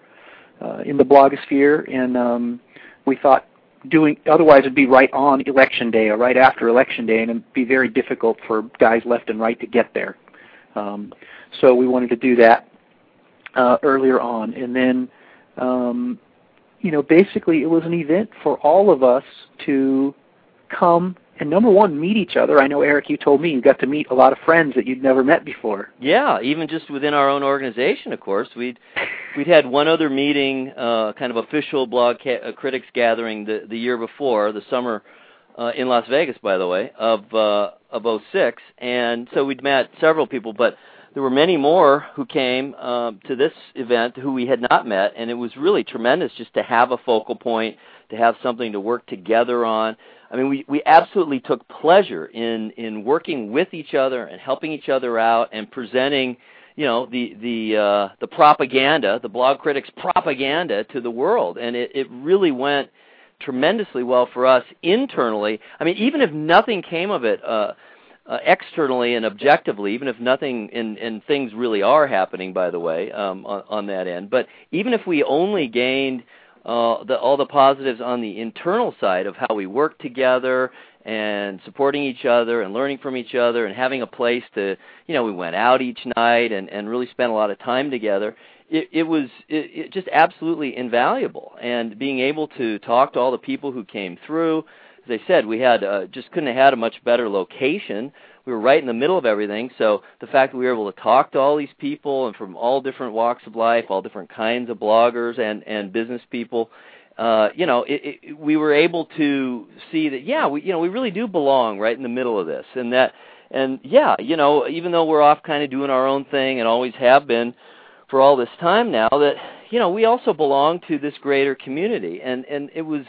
Speaker 6: uh, in the blogosphere, and um, we thought doing otherwise it'd be right on election day or right after election day, and it'd be very difficult for guys left and right to get there. Um, so we wanted to do that uh, earlier on, and then um, you know basically it was an event for all of us to come and number one, meet each other. I know Eric, you told me you got to meet a lot of friends that you'd never met before.
Speaker 3: Yeah, even just within our own organization, of course. We'd we'd had one other meeting, uh, kind of official blog ca- uh, critics gathering the the year before, the summer uh, in Las Vegas, by the way, of uh, of 06, and so we'd met several people, but there were many more who came um, to this event who we had not met, and it was really tremendous just to have a focal point, to have something to work together on. I mean, we, we absolutely took pleasure in, in working with each other and helping each other out and presenting, you know, the the uh, the propaganda, the blog critics propaganda to the world, and it, it really went tremendously well for us internally. I mean, even if nothing came of it. Uh, uh, externally and objectively, even if nothing and, and things really are happening, by the way, um, on, on that end. But even if we only gained uh, the, all the positives on the internal side of how we work together and supporting each other and learning from each other and having a place to, you know, we went out each night and, and really spent a lot of time together. It, it was it, it just absolutely invaluable. And being able to talk to all the people who came through, as I said, we had uh, just couldn't have had a much better location we were right in the middle of everything. So the fact that we were able to talk to all these people and from all different walks of life, all different kinds of bloggers and and business people, uh, you know, it, it, we were able to see that yeah, we you know we really do belong right in the middle of this, and that and yeah, you know, even though we're off kind of doing our own thing and always have been for all this time now, that you know we also belong to this greater community, and and it was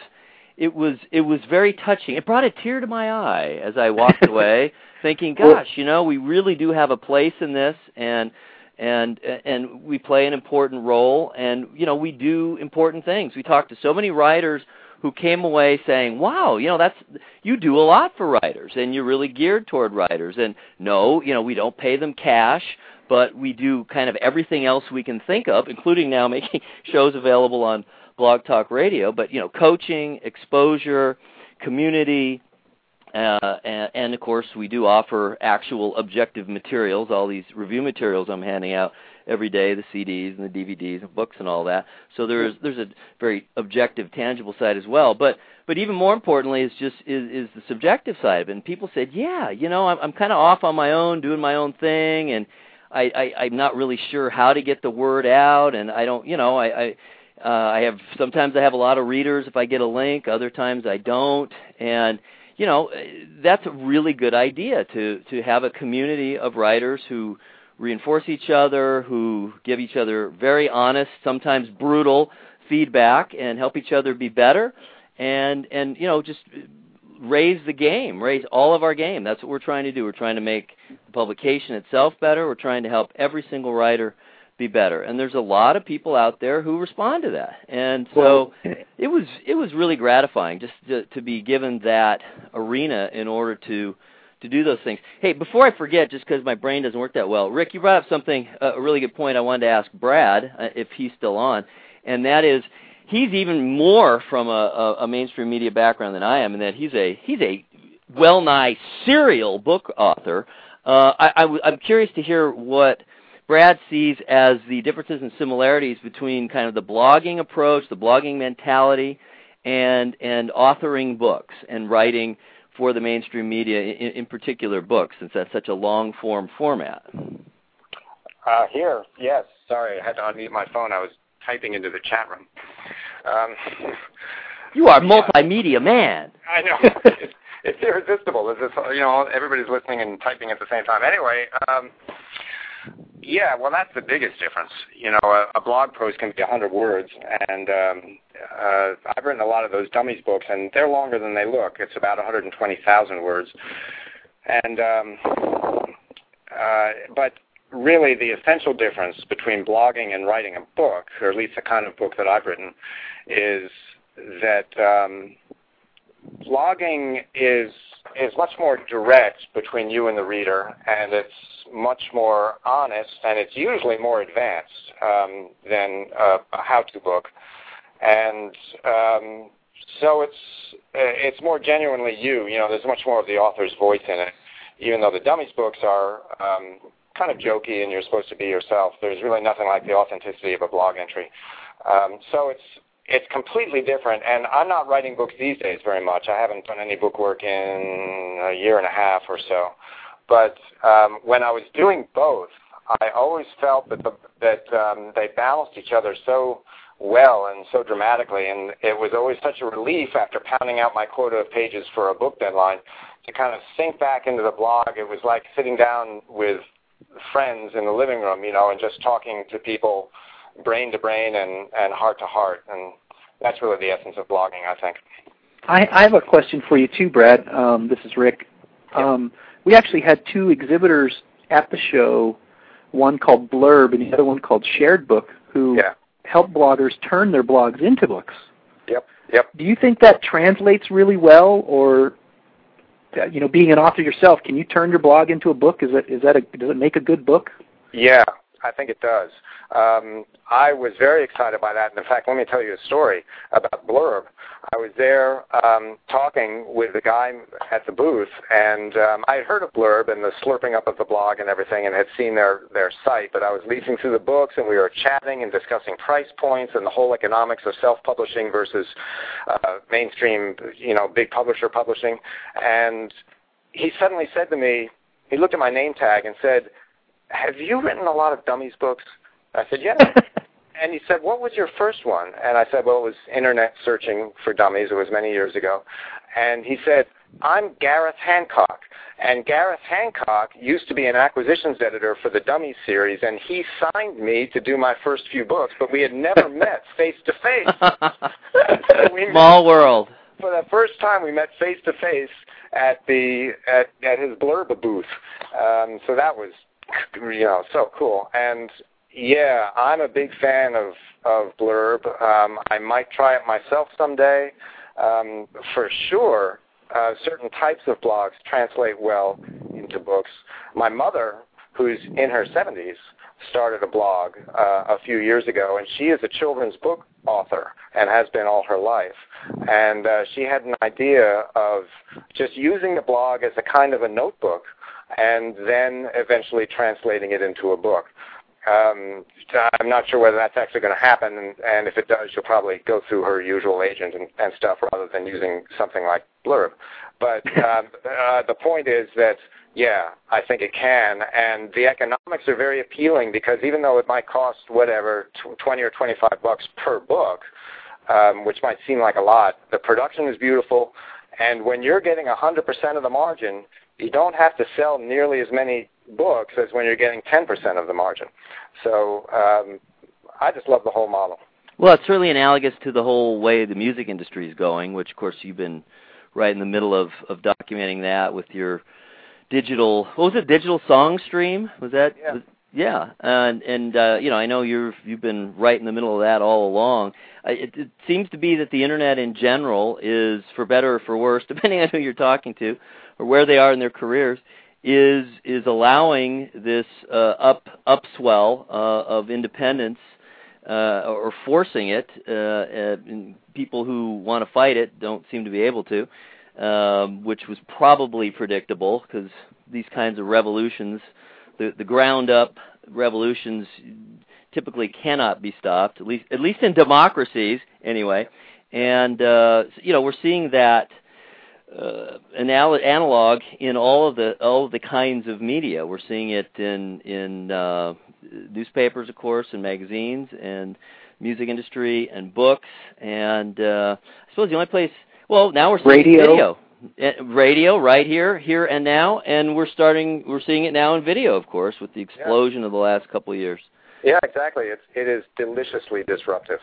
Speaker 3: it was it was very touching. It brought a tear to my eye as I walked away thinking, gosh, you know, we really do have a place in this, and and and we play an important role, and you know, we do important things. We talked to so many writers who came away saying, "Wow, you know, that's you do a lot for writers, and you're really geared toward writers." And no, you know, we don't pay them cash, but we do kind of everything else we can think of, including now making shows available on Blog Talk Radio. But you know, coaching, exposure, community, uh, and, and, of course, we do offer actual objective materials, all these review materials I'm handing out every day, the CDs and the DVDs and books and all that. So there's there's a very objective, tangible side as well. But but even more importantly is just is, is the subjective side of it. And people said, yeah, you know, I'm, I'm kind of off on my own, doing my own thing, and I, I I'm not really sure how to get the word out, and I don't, you know, I. I uh, I have sometimes I have a lot of readers if I get a link, other times I don't, and you know, that's a really good idea to to have a community of writers who reinforce each other, who give each other very honest, sometimes brutal feedback and help each other be better and and you know just raise the game, raise all of our game. That's what we're trying to do. We're trying to make the publication itself better. We're trying to help every single writer be better. And there's a lot of people out there who respond to that. And so it was it was really gratifying just to, to be given that arena in order to to do those things. Hey, before I forget, just because my brain doesn't work that well, Rick, you brought up something a really good point. I wanted to ask Brad uh, if he's still on, and that is he's even more from a, a, a mainstream media background than I am, in that he's a he's a well nigh serial book author. Uh, I, I, I'm curious to hear what Brad sees as the differences and similarities between kind of the blogging approach, the blogging mentality, and and authoring books and writing for the mainstream media, in, in particular books, since that's such a long form format.
Speaker 5: Uh, here, yes. Sorry, I had to unmute my phone. I was typing into the chat room. Um,
Speaker 3: you are multimedia man.
Speaker 5: I know. it's, it's irresistible. It's just, you know, everybody's listening and typing at the same time. Anyway, um, yeah, well, that's the biggest difference. You know, a, a blog post can be 100 words, and um, uh, I've written a lot of those dummies books, and they're longer than they look. It's about 120,000 words, and um, uh, but really the essential difference between blogging and writing a book, or at least the kind of book that I've written, is that um, blogging is is much more direct between you and the reader, and it's much more honest, and it's usually more advanced um, than a, a how-to book, and um, so it's it's more genuinely you. You know, there's much more of the author's voice in it, even though the dummies books are um, kind of jokey and you're supposed to be yourself. There's really nothing like the authenticity of a blog entry. Um, so it's it's completely different. And I'm not writing books these days very much. I haven't done any book work in a year and a half or so. But um, when I was doing both, I always felt that the, that um, they balanced each other so well and so dramatically, and it was always such a relief after pounding out my quota of pages for a book deadline to kind of sink back into the blog. It was like sitting down with friends in the living room, you know, and just talking to people brain to brain and, and heart to heart. And that's really the essence of blogging, I think.
Speaker 6: I, I have a question for you too, Brad. Um, this is Rick. Um, we actually had two exhibitors at the show, one called Blurb and the other one called Shared Book, who
Speaker 5: yeah.
Speaker 6: help bloggers turn their blogs into books.
Speaker 5: Yep. Yep.
Speaker 6: Do you think that translates really well, or uh, you know, being an author yourself, can you turn your blog into a book? Is that is that a does it make a good book?
Speaker 5: Yeah, I think it does. Um, I was very excited by that. And in fact, let me tell you a story about Blurb. I was there um, talking with the guy at the booth, and um, I had heard of Blurb and the slurping up of the blog and everything, and had seen their their site. But I was leafing through the books, and we were chatting and discussing price points and the whole economics of self-publishing versus uh, mainstream, you know, big publisher publishing. And he suddenly said to me, he looked at my name tag and said, "Have you written a lot of dummies books?" I said, yeah. and he said, what was your first one? And I said, well, it was Internet Searching for Dummies. It was many years ago. And he said, I'm Gareth Hancock. And Gareth Hancock used to be an acquisitions editor for the Dummies series, and he signed me to do my first few books, but we had never met face to face.
Speaker 3: Small world.
Speaker 5: For the first time, we met face to face at the at at his blurb booth. Um, so that was you know so cool. And yeah, I'm a big fan of of Blurb. Um, I might try it myself someday. Um, for sure, uh, certain types of blogs translate well into books. My mother, who's in her 70s, started a blog uh, a few years ago, and she is a children's book author and has been all her life. And uh, she had an idea of just using the blog as a kind of a notebook and then eventually translating it into a book. Um, I'm not sure whether that's actually going to happen, and, and if it does, she'll probably go through her usual agent and, and stuff rather than using something like Blurb. But um, uh, the point is that, yeah, I think it can, and the economics are very appealing because even though it might cost whatever, 20 or 25 bucks per book, um, which might seem like a lot, the production is beautiful, and when you're getting 100% of the margin, you don't have to sell nearly as many books as when you're getting 10% of the margin. So um, I just love the whole model.
Speaker 3: Well, it's certainly analogous to the whole way the music industry is going, which, of course, you've been right in the middle of, of documenting that with your digital. What was it? Digital song stream? Was that?
Speaker 5: Yeah.
Speaker 3: Was, yeah, and and uh, you know, I know you've you've been right in the middle of that all along. It, it seems to be that the internet in general is, for better or for worse, depending on who you're talking to or where they are in their careers, is is allowing this uh, up upswell uh, of independence uh, or forcing it. Uh, uh, people who want to fight it don't seem to be able to, um, which was probably predictable because these kinds of revolutions, the the ground up revolutions typically cannot be stopped, at least at least in democracies anyway. And uh, you know, we're seeing that uh, analog in all of the all of the kinds of media. We're seeing it in in uh, newspapers, of course, and magazines, and music industry, and books. And uh, I suppose the only place, well, now we're seeing
Speaker 6: radio.
Speaker 3: video. Uh, radio right here, here and now, and we're starting. We're seeing it now in video, of course, with the explosion yeah. of the last couple of years.
Speaker 5: Yeah, exactly. It's it is deliciously disruptive,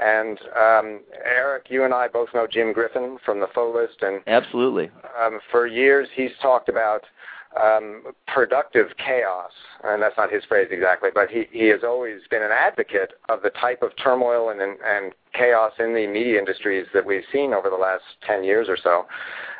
Speaker 5: and um, Eric, you and I both know Jim Griffin from the Pho List, and
Speaker 3: absolutely.
Speaker 5: Um, for years, he's talked about um, productive chaos, and that's not his phrase exactly, but he, he has always been an advocate of the type of turmoil and, and, and chaos in the media industries that we've seen over the last 10 years or so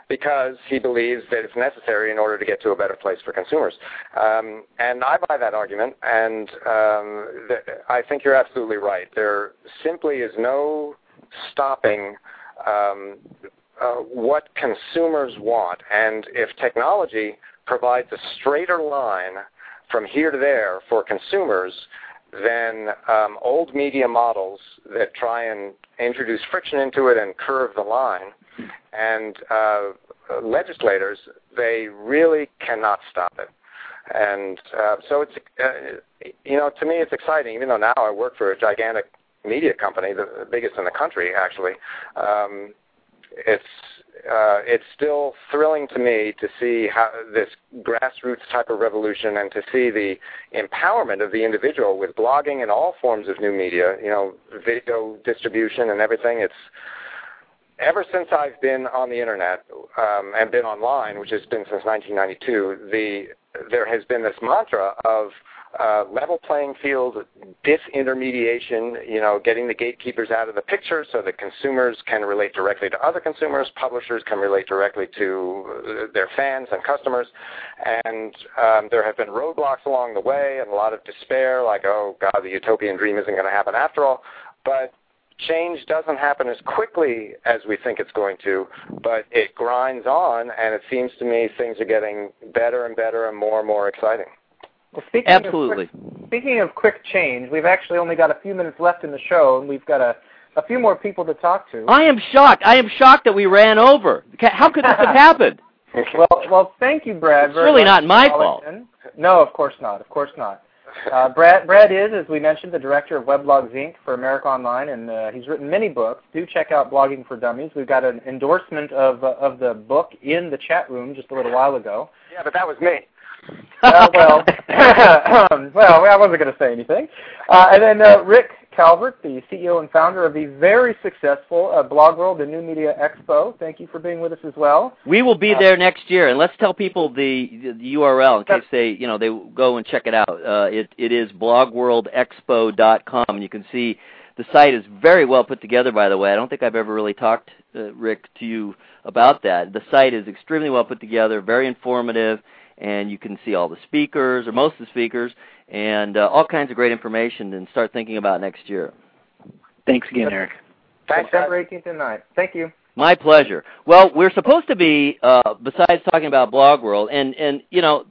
Speaker 5: because he believes that it's necessary in order to get to a better place for consumers. Um, and I buy that argument, and um, th- I think you're absolutely right. There simply is no stopping um, uh, what consumers want. And if technology provides a straighter line from here to there for consumers than um, old media models that try and introduce friction into it and curve the line. And uh, legislators, they really cannot stop it. And uh, so it's, uh, you know, to me it's exciting, even though now I work for a gigantic media company, the, biggest in the country actually. Um, it's uh, it's still thrilling to me to see how this grassroots type of revolution and to see the empowerment of the individual with blogging and all forms of new media, you know, video distribution and everything. It's ever since I've been on the internet um, and been online, which has been since 1992. The there has been this mantra of uh, level playing field, disintermediation, you know, getting the gatekeepers out of the picture so that consumers can relate directly to other consumers, publishers can relate directly to their fans and customers, and um, there have been roadblocks along the way and a lot of despair, like, oh God, the utopian dream isn't going to happen after all. But change doesn't happen as quickly as we think it's going to, but it grinds on, and it seems to me things are getting better and better and more and more exciting.
Speaker 2: Well, speaking
Speaker 3: Absolutely.
Speaker 2: Of quick, speaking of quick change, we've actually only got a few minutes left in the show, and we've got a, a few more people to talk to.
Speaker 3: I am shocked. I am shocked that we ran over. How could this have happened?
Speaker 2: well, well, thank you, Brad.
Speaker 3: It's really not my fault.
Speaker 2: No, of course not. Of course not. Uh, Brad, Brad is, as we mentioned, the director of Weblogs Inc. for America Online, and uh, he's written many books. Do check out Blogging for Dummies. We've got an endorsement of uh, of the book in the chat room just a little while ago.
Speaker 5: Yeah, but that was me
Speaker 2: uh, well, well, I wasn't going to say anything. Uh, and then uh, Rick Calvert, the CEO and founder of the very successful uh, Blog World and New Media Expo. Thank you for being with us as well.
Speaker 3: We will be uh, there next year, and let's tell people the, the URL in case they, you know, they go and check it out. Uh, it it is blogworldexpo.com, and you can see the site is very well put together. By the way, I don't think I've ever really talked, uh, Rick, to you about that. The site is extremely well put together, very informative and you can see all the speakers or most of the speakers and uh, all kinds of great information and start thinking about next year.
Speaker 6: Thanks again, Eric.
Speaker 2: Thanks, September 18th and 9th. Thank you.
Speaker 3: My pleasure. Well, we're supposed to be, uh, besides talking about Blog World, and, and you know,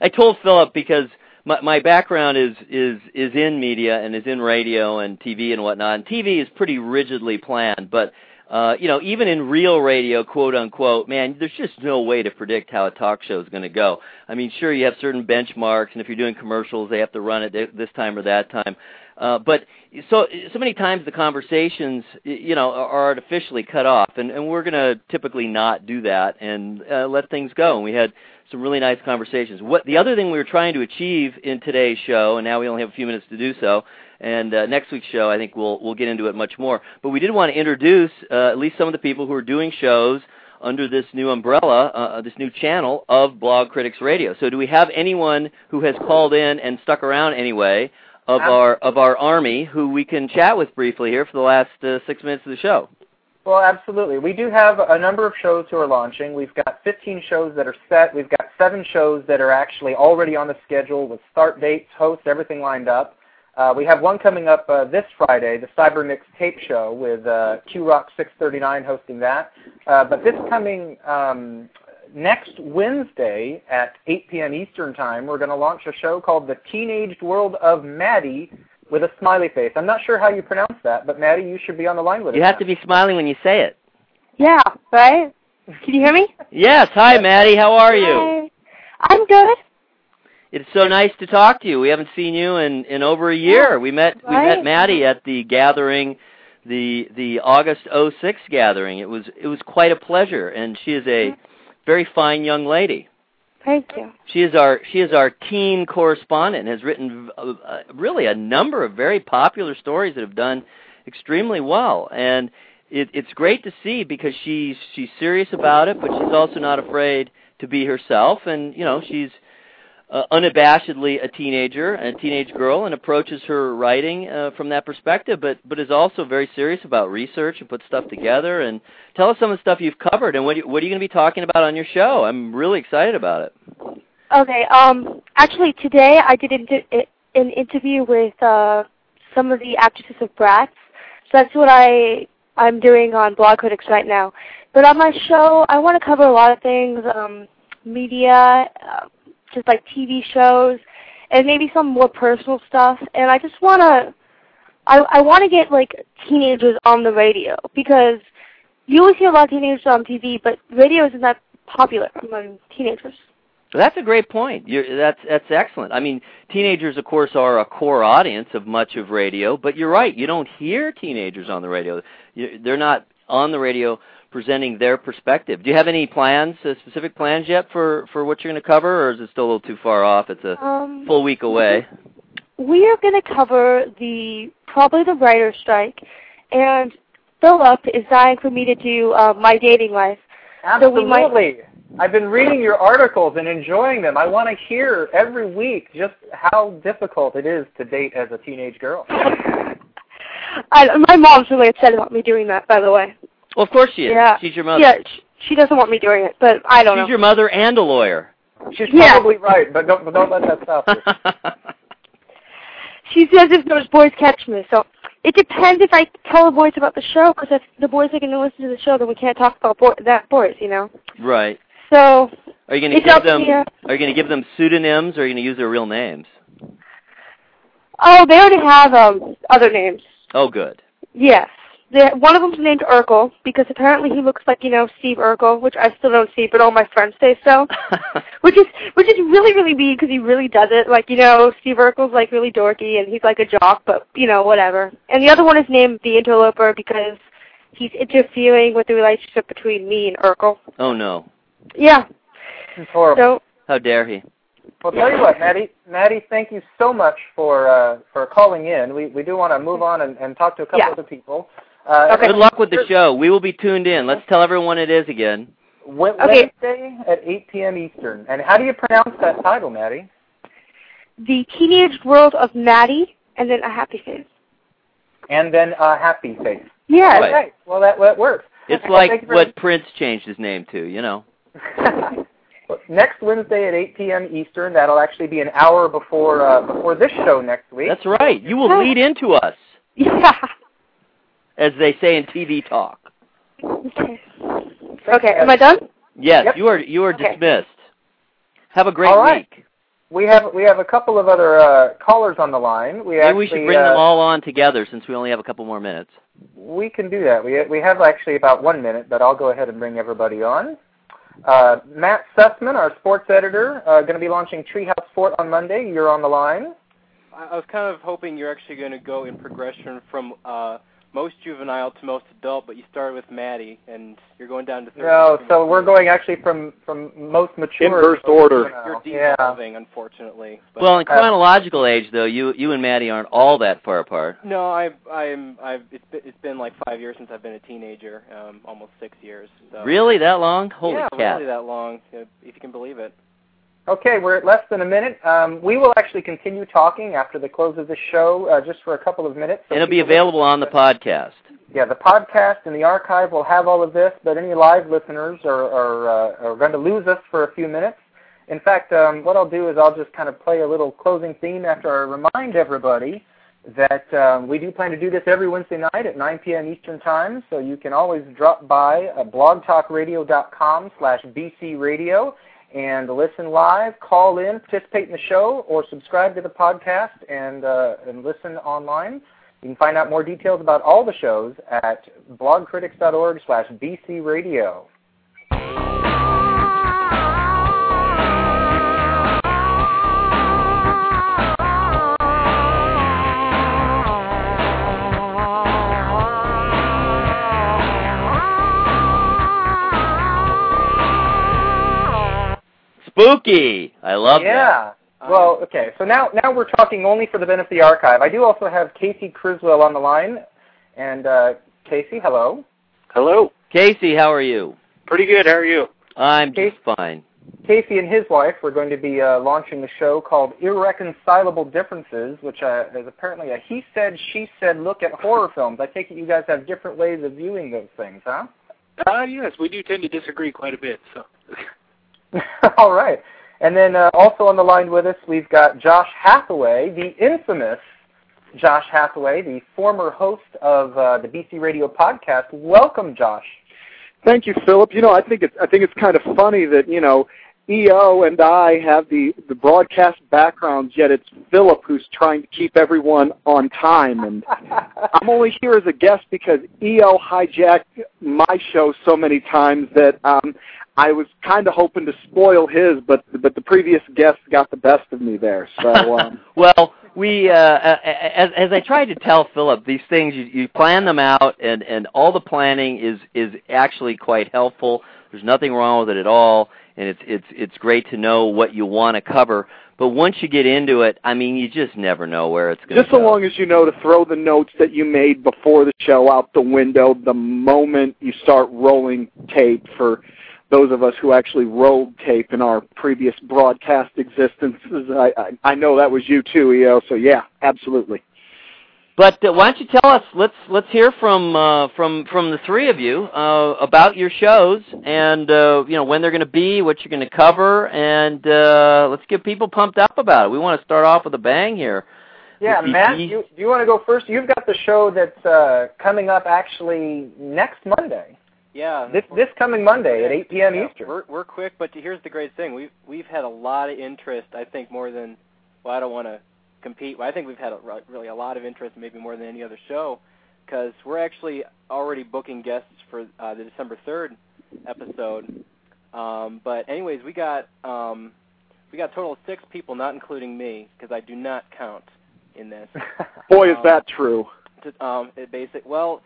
Speaker 3: I told Phillip because my, my background is, is, is in media and is in radio and TV and whatnot, and TV is pretty rigidly planned, but uh, you know, even in real radio, quote unquote, man, there's just no way to predict how a talk show is going to go. I mean, sure, you have certain benchmarks, and if you're doing commercials, they have to run it this time or that time. Uh, but so so many times the conversations, you know, are artificially cut off, and, and we're going to typically not do that and uh, let things go. And we had some really nice conversations. What the other thing we were trying to achieve in today's show, and now we only have a few minutes to do so, and uh, next week's show, I think we'll we'll get into it much more. But we did want to introduce uh, at least some of the people who are doing shows under this new umbrella, uh, uh, this new channel of Blog Critics Radio. So, do we have anyone who has called in and stuck around anyway of our of our army who we can chat with briefly here for the last uh, six minutes of the show?
Speaker 2: Well, absolutely. We do have a number of shows who are launching. We've got 15 shows that are set. We've got seven shows that are actually already on the schedule with start dates, hosts, everything lined up. Uh, we have one coming up uh, this Friday, the CyberMix Tape Show, with uh, QRock 639 hosting that. Uh, but this coming um, next Wednesday at 8 p.m. Eastern Time, we're going to launch a show called The Teenaged World of Maddie with a smiley face. I'm not sure how you pronounce that, but Maddie, you should be on the line with
Speaker 3: you
Speaker 2: us.
Speaker 3: You have to be smiling when you say it.
Speaker 7: Yeah, right? Can you hear me?
Speaker 3: Yes. Hi, Maddie. How are you?
Speaker 7: Hi. I'm good.
Speaker 3: It's so nice to talk to you. We haven't seen you in in over a year. We met
Speaker 7: right.
Speaker 3: we met Maddie at the gathering, the the August 06 gathering. It was it was quite a pleasure, and she is a very fine young lady.
Speaker 7: Thank you.
Speaker 3: She is our she is our teen correspondent. and Has written uh, uh, really a number of very popular stories that have done extremely well, and it, it's great to see because she's she's serious about it, but she's also not afraid to be herself, and you know she's uh, unabashedly a teenager, and a teenage girl, and approaches her writing uh, from that perspective, but but is also very serious about research and puts stuff together. And tell us some of the stuff you've covered, and what you, what are you going to be talking about on your show? I'm really excited about it.
Speaker 7: Okay. Um. Actually, today I did inter- an interview with uh, some of the actresses of Bratz. So that's what I I'm doing on Blog Critics right now. But on my show, I want to cover a lot of things, um, media, uh, just like TV shows, and maybe some more personal stuff. And I just want to, I I want to get like teenagers on the radio because you always hear a lot of teenagers on TV, but radio isn't that popular among teenagers.
Speaker 3: That's a great point. You're, that's that's excellent. I mean, teenagers, of course, are a core audience of much of radio, but you're right. You don't hear teenagers on the radio. You, they're not on the radio presenting their perspective. Do you have any plans, uh, specific plans yet for for what you're going to cover, or is it still a little too far off? It's a
Speaker 7: Um,
Speaker 3: full week away.
Speaker 7: we are going to cover the probably the writer's strike, and Phillip is dying for me to do uh, my dating life. So we
Speaker 2: Absolutely.
Speaker 7: might-
Speaker 2: I've been reading your articles and enjoying them. I want to hear every week just how difficult it is to date as a teenage girl.
Speaker 7: I, my mom's really upset about me doing that, by the way.
Speaker 3: Well, of course she is.
Speaker 7: Yeah.
Speaker 3: She's your mother.
Speaker 7: Yeah, she, she doesn't want me doing it, but I don't
Speaker 3: She's
Speaker 7: know.
Speaker 3: She's your mother and a lawyer.
Speaker 2: She's
Speaker 7: Yeah.
Speaker 2: probably right, but don't but don't let that stop you.
Speaker 7: She says if those boys catch me, so it depends if I tell the boys about the show, because if the boys are going to listen to the show, then we can't talk about boy, that boys, you know.
Speaker 3: right.
Speaker 7: So
Speaker 3: Are you going to give them?
Speaker 7: you.
Speaker 3: Are you going to give them pseudonyms, or are you going to use their real names?
Speaker 7: Oh, they already have um other names.
Speaker 3: Oh, good.
Speaker 7: Yes. They one of them's named Urkel because apparently he looks like you know Steve Urkel, which I still don't see, but all my friends say so. which is which is really really mean because he really does it. Like you know, Steve Urkel's like really dorky and he's like a jock, but you know whatever. And the other one is named the Interloper because he's interfering with the relationship between me and Urkel.
Speaker 3: oh no!
Speaker 7: Yeah.
Speaker 2: It's horrible.
Speaker 7: So
Speaker 3: How dare he?
Speaker 2: Well, tell you what, Maddie, Maddie, thank you so much for uh, for calling in. We we do want to move on and, and talk to a couple
Speaker 7: Yeah.
Speaker 2: other people. Uh,
Speaker 7: Okay.
Speaker 3: Good luck with the show. We will be tuned in. Let's tell everyone it is again.
Speaker 2: Wed-
Speaker 7: Okay.
Speaker 2: Wednesday at 8 p.m. Eastern. And how do you pronounce that title, Maddie?
Speaker 7: the teenage world of Maddie and then a happy face.
Speaker 2: And then a happy face.
Speaker 7: Yes.
Speaker 3: Right.
Speaker 2: Okay. Well, that, that works.
Speaker 3: It's
Speaker 2: Well,
Speaker 3: like
Speaker 2: you very
Speaker 3: what Prince changed his name to. You know.
Speaker 2: next Wednesday at 8 p.m. Eastern. That'll actually be an hour before uh, before this show next week.
Speaker 3: That's right. You will lead into us,
Speaker 7: Yeah.
Speaker 3: As they say in TV talk.
Speaker 7: Okay. Okay. Am I done?
Speaker 3: Yes,
Speaker 2: Yep.
Speaker 3: you are. You are
Speaker 7: Okay.
Speaker 3: dismissed. Have a great
Speaker 2: All right.
Speaker 3: week.
Speaker 2: We have we have a couple of other uh, callers on the line. We
Speaker 3: Maybe
Speaker 2: actually
Speaker 3: we should bring
Speaker 2: uh,
Speaker 3: them all on together since we only have a couple more minutes.
Speaker 2: We can do that. We we have actually about one minute, but I'll go ahead and bring everybody on. Uh, Matt Sussman, our sports editor, uh, going to be launching Treehouse Sport on Monday. You're on the line.
Speaker 8: I I was kind of hoping you're actually going to go in progression from uh, most juvenile to most adult, but you started with Maddie, and you're going down to 30.
Speaker 2: No, so we're going actually from from most mature.
Speaker 4: Inverse
Speaker 2: to most
Speaker 4: order.
Speaker 2: juvenile.
Speaker 8: You're
Speaker 2: Yeah.
Speaker 8: devolving, unfortunately. But
Speaker 3: Well, in chronological age, though, you you and Maddie aren't all that far apart.
Speaker 8: no, I I'm I've it's been, it's been like five years since I've been a teenager, um, almost six years. So.
Speaker 3: Really, that long? Holy
Speaker 8: yeah,
Speaker 3: cat!
Speaker 8: really that long, if if you can believe it.
Speaker 2: Okay, we're at less than a minute. Um, we will actually continue talking after the close of the show, uh, just for a couple of minutes. so
Speaker 3: It'll be available on the podcast.
Speaker 2: Yeah, the podcast and the archive will have all of this, but any live listeners are are, uh, are going to lose us for a few minutes. In fact, um, what I'll do is I'll just kind of play a little closing theme after I remind everybody that um, we do plan to do this every Wednesday night at 9 p.m. Eastern Time, so you can always drop by uh, blogtalkradio.com slash bcradio and listen live, call in, participate in the show, or subscribe to the podcast and, uh, and listen online. You can find out more details about all the shows at blogcritics.org slash bcradio.
Speaker 3: Spooky. I love
Speaker 2: yeah.
Speaker 3: that. Yeah.
Speaker 2: Well, okay. So now now we're talking only for the benefit of the archive. I do also have Casey Criswell on the line. And uh, Casey, hello.
Speaker 9: Hello.
Speaker 3: Casey, how are you?
Speaker 9: Pretty good. How are you?
Speaker 3: I'm just fine.
Speaker 2: Casey and his wife were going to be uh, launching a show called Irreconcilable Differences, which uh, is apparently a he said, she said look at horror films. I take it you guys have different ways of viewing those things, huh?
Speaker 9: Uh, yes, we do tend to disagree quite a bit. So.
Speaker 2: All right. And then uh, also on the line with us, we've got Josh Hathaway, the infamous Josh Hathaway, the former host of uh, the BC Radio podcast. Welcome, Josh.
Speaker 10: Thank you, Phillip. You know, I think it's I think it's kind of funny that you know EO and I have the the broadcast backgrounds, yet it's Phillip who's trying to keep everyone on time, and I'm only here as a guest because EO hijacked my show so many times that um, I was kind of hoping to spoil his, but but the previous guest got the best of me there. So um,
Speaker 3: well, we uh, as as I tried to tell Phillip, these things you, you plan them out, and and all the planning is is actually quite helpful. There's nothing wrong with it at all, and it's it's it's great to know what you want to cover. But once you get into it, I mean, you just never know where it's going
Speaker 10: to Just so long as you know to throw the notes that you made before the show out the window the moment you start rolling tape for those of us who actually rolled tape in our previous broadcast existences. I, I, I know that was you too, EO. So yeah, absolutely.
Speaker 3: But uh, why don't you tell us? Let's let's hear from uh, from from the three of you uh, about your shows and uh, you know when they're going to be, what you're going to cover, and uh, let's get people pumped up about it. We want to start off with a bang here.
Speaker 2: Yeah, Matt, you, do you want to go first? You've got the show that's uh, coming up actually next Monday.
Speaker 8: Yeah.
Speaker 2: This this coming Monday at 8 p.m.
Speaker 8: yeah,
Speaker 2: Eastern.
Speaker 8: We're we're quick, but here's the great thing. We've we've had a lot of interest. I think more than well, I don't want to compete. Well, I think we've had a, really a lot of interest, maybe more than any other show, because we're actually already booking guests for uh, the December 3rd episode. Um, but anyways, we got um, we got a total of six people, not including me, because I do not count in this.
Speaker 10: Boy, is um, that true.
Speaker 8: To, um, it basic. Well,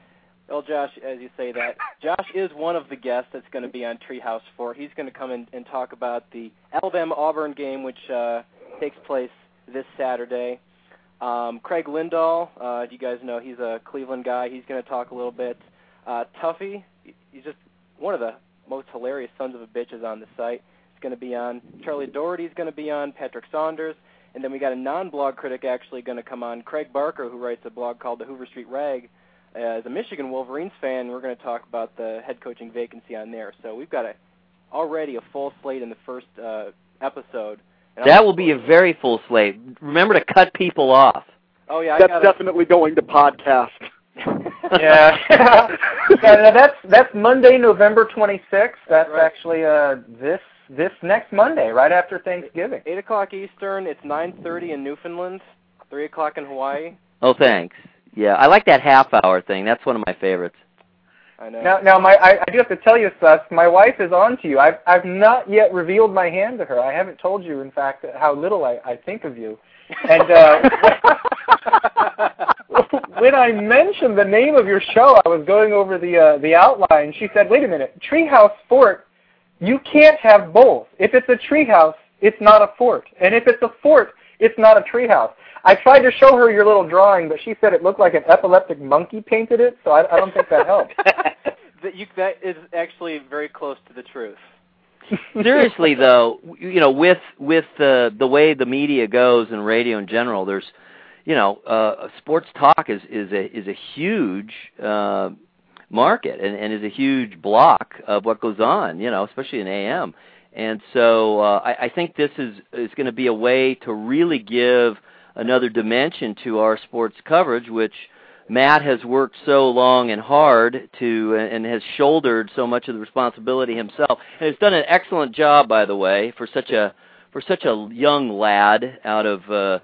Speaker 8: well, Josh, as you say that, Josh is one of the guests that's going to be on Treehouse Fort. He's going to come in and talk about the Alabama-Auburn game, which uh, takes place this Saturday. Um, Craig Lindahl, uh, you guys know he's a Cleveland guy. He's going to talk a little bit. Uh, Tuffy, he's just one of the most hilarious sons of a bitches on the site. He's going to be on. Charlie Doherty's going to be on. Patrick Saunders. And then we got a non-blog critic actually going to come on, Craig Barker, who writes a blog called the Hoover Street Rag. Uh, as a Michigan Wolverines fan, we're going to talk about the head coaching vacancy on there. So we've got a already a full slate in the first uh, episode.
Speaker 3: That will be a very full slate. Remember to cut people off.
Speaker 8: Oh yeah,
Speaker 10: that's definitely going to podcast.
Speaker 2: yeah. yeah, that's that's Monday, November 26th. That's
Speaker 8: right.
Speaker 2: actually uh this this next Monday, right after Thanksgiving.
Speaker 8: Eight o'clock Eastern. It's nine thirty in Newfoundland, three o'clock in Hawaii.
Speaker 3: Oh, thanks. Yeah, I like that half hour thing. That's one of my favorites.
Speaker 8: I know.
Speaker 2: Now, now, my I, I do have to tell you, Sus. My wife is on to you. I've I've not yet revealed my hand to her. I haven't told you, in fact, how little I, I think of you. And uh, when I mentioned the name of your show, I was going over the uh, the outline. She said, "Wait a minute, Treehouse Fort. You can't have both. If it's a treehouse, it's not a fort, and if it's a fort, it's not a treehouse." I tried to show her your little drawing, but she said it looked like an epileptic monkey painted it, so I, I don't think that helped.
Speaker 8: that, you, that is actually very close to the truth.
Speaker 3: Seriously, though, you know, with with the the way the media goes and radio in general, there's, you know, uh, sports talk is is a is a huge uh, market and, and is a huge block of what goes on, you know, especially in AM. And so uh, I, I think this is is going to be a way to really give another dimension to our sports coverage, which Matt has worked so long and hard to and has shouldered so much of the responsibility himself. And has done an excellent job by the way for such a for such a young lad out of uh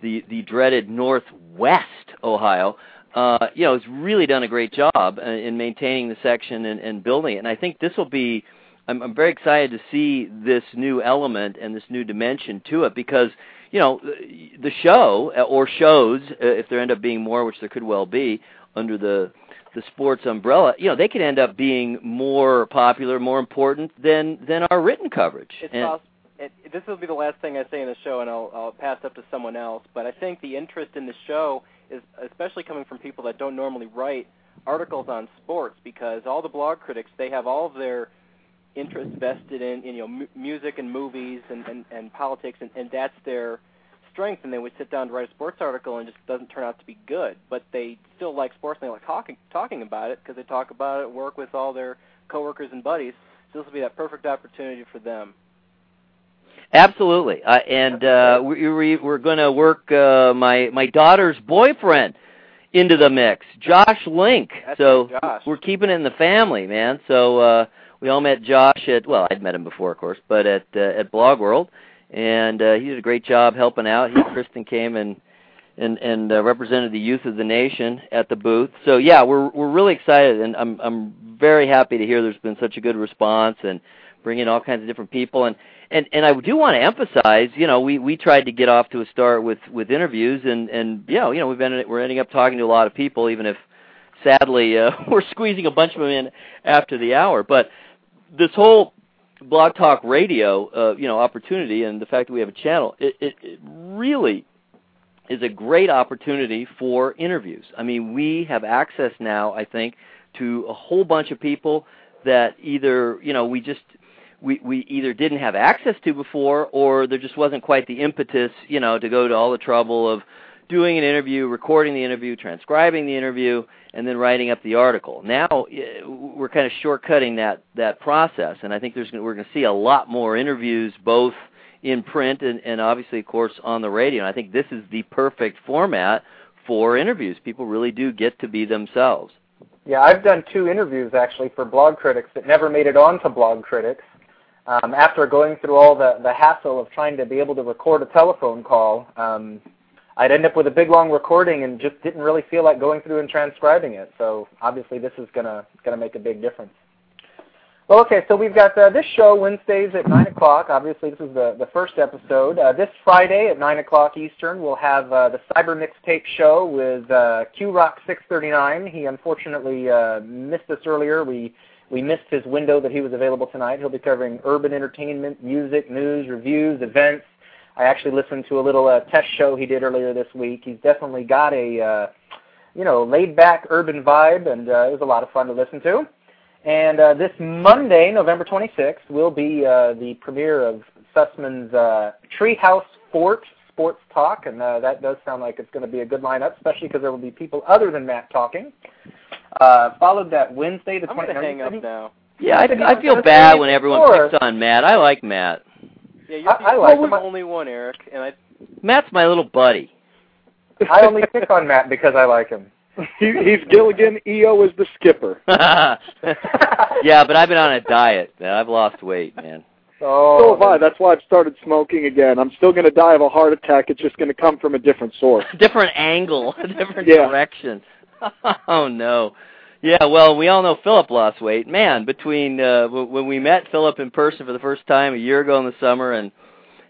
Speaker 3: the the dreaded northwest Ohio. Uh you know has really done a great job in maintaining the section and, and building it. And I think this will be I'm, I'm very excited to see this new element and this new dimension to it because you know, the show uh, or shows, uh, if there end up being more, which there could well be under the the sports umbrella, you know, they could end up being more popular, more important than than our written coverage.
Speaker 8: It's and, it, this will be the last thing I say in the show, and I'll, I'll pass up to someone else. But I think the interest in the show is especially coming from people that don't normally write articles on sports, because all the blog critics they have all of their interest vested in, in you know m- music and movies and and, and politics, and, and that's their strength. And they would sit down to write a sports article, and it just doesn't turn out to be good. But they still like sports, and they like talking talking about it because they talk about it, work with all their coworkers and buddies. So this will be that perfect opportunity for them.
Speaker 3: Absolutely, uh, and uh, we, we, we're going to work uh, my my daughter's boyfriend into the mix, Josh Link.
Speaker 8: That's
Speaker 3: so
Speaker 8: Josh.
Speaker 3: we're keeping it in the family, man. So uh, we all met Josh at well, I'd met him before, of course, but at uh, at Blog World, and uh, he did a great job helping out. He Kristen came and and and uh, represented the youth of the nation at the booth. So yeah, we're we're really excited, and I'm I'm very happy to hear there's been such a good response and bringing all kinds of different people and and and I do want to emphasize, you know, we we tried to get off to a start with with interviews and and know, you know, we've been we're ending up talking to a lot of people even if sadly uh, we're squeezing a bunch of them in after the hour, but this whole blog talk radio uh, you know opportunity and the fact that we have a channel it, it, it really is a great opportunity for interviews. I mean, we have access now, I think, to a whole bunch of people that either, you know, we just we we either didn't have access to before or there just wasn't quite the impetus, you know, to go to all the trouble of doing an interview, recording the interview, transcribing the interview, and then writing up the article. Now we're kind of shortcutting that that process, and I think there's we're going to see a lot more interviews both in print and, and obviously, of course, on the radio. And I think this is the perfect format for interviews. People really do get to be themselves.
Speaker 2: Yeah, I've done two interviews actually for Blog Critics that never made it onto Blog Critics. Um, after going through all the, the hassle of trying to be able to record a telephone call, um, I'd end up with a big long recording and just didn't really feel like going through and transcribing it. So obviously this is gonna gonna make a big difference. Well, okay, so we've got uh, this show Wednesdays at 9 o'clock. Obviously, this is the, the first episode. Uh, this Friday at 9 o'clock Eastern, we'll have uh, the Cyber Mixtape Show with uh, Q-Rock639. He unfortunately uh, missed us earlier. We, we missed his window that he was available tonight. He'll be covering urban entertainment, music, news, reviews, events, I actually listened to a little uh, test show he did earlier this week. He's definitely got a uh, you know laid back urban vibe, and uh, it was a lot of fun to listen to. And uh, this Monday, November 26th, will be uh, the premiere of Sussman's uh, Treehouse Fort Sports Talk, and uh, that does sound like it's going to be a good lineup, especially because there will be people other than Matt talking. Uh, followed that Wednesday, the
Speaker 8: 29th. I'm going to hang up now.
Speaker 3: Yeah, I, I feel bad when everyone picks on Matt. I like Matt.
Speaker 8: Yeah, you're I, I like the only one, Eric, and I.
Speaker 3: Matt's my little buddy.
Speaker 2: I only pick on Matt because I like him.
Speaker 10: he, he's Gilligan. EO is the skipper.
Speaker 3: yeah, but I've been on a diet. Man. I've lost weight, man.
Speaker 10: Oh, so have I. That's why I've started smoking again. I'm still going to die of a heart attack. It's just going to come from a different source.
Speaker 3: different angle, a different
Speaker 10: yeah.
Speaker 3: direction. oh no. Yeah, well, we all know Phillip lost weight. Man, between uh, when we met Phillip in person for the first time a year ago in the summer and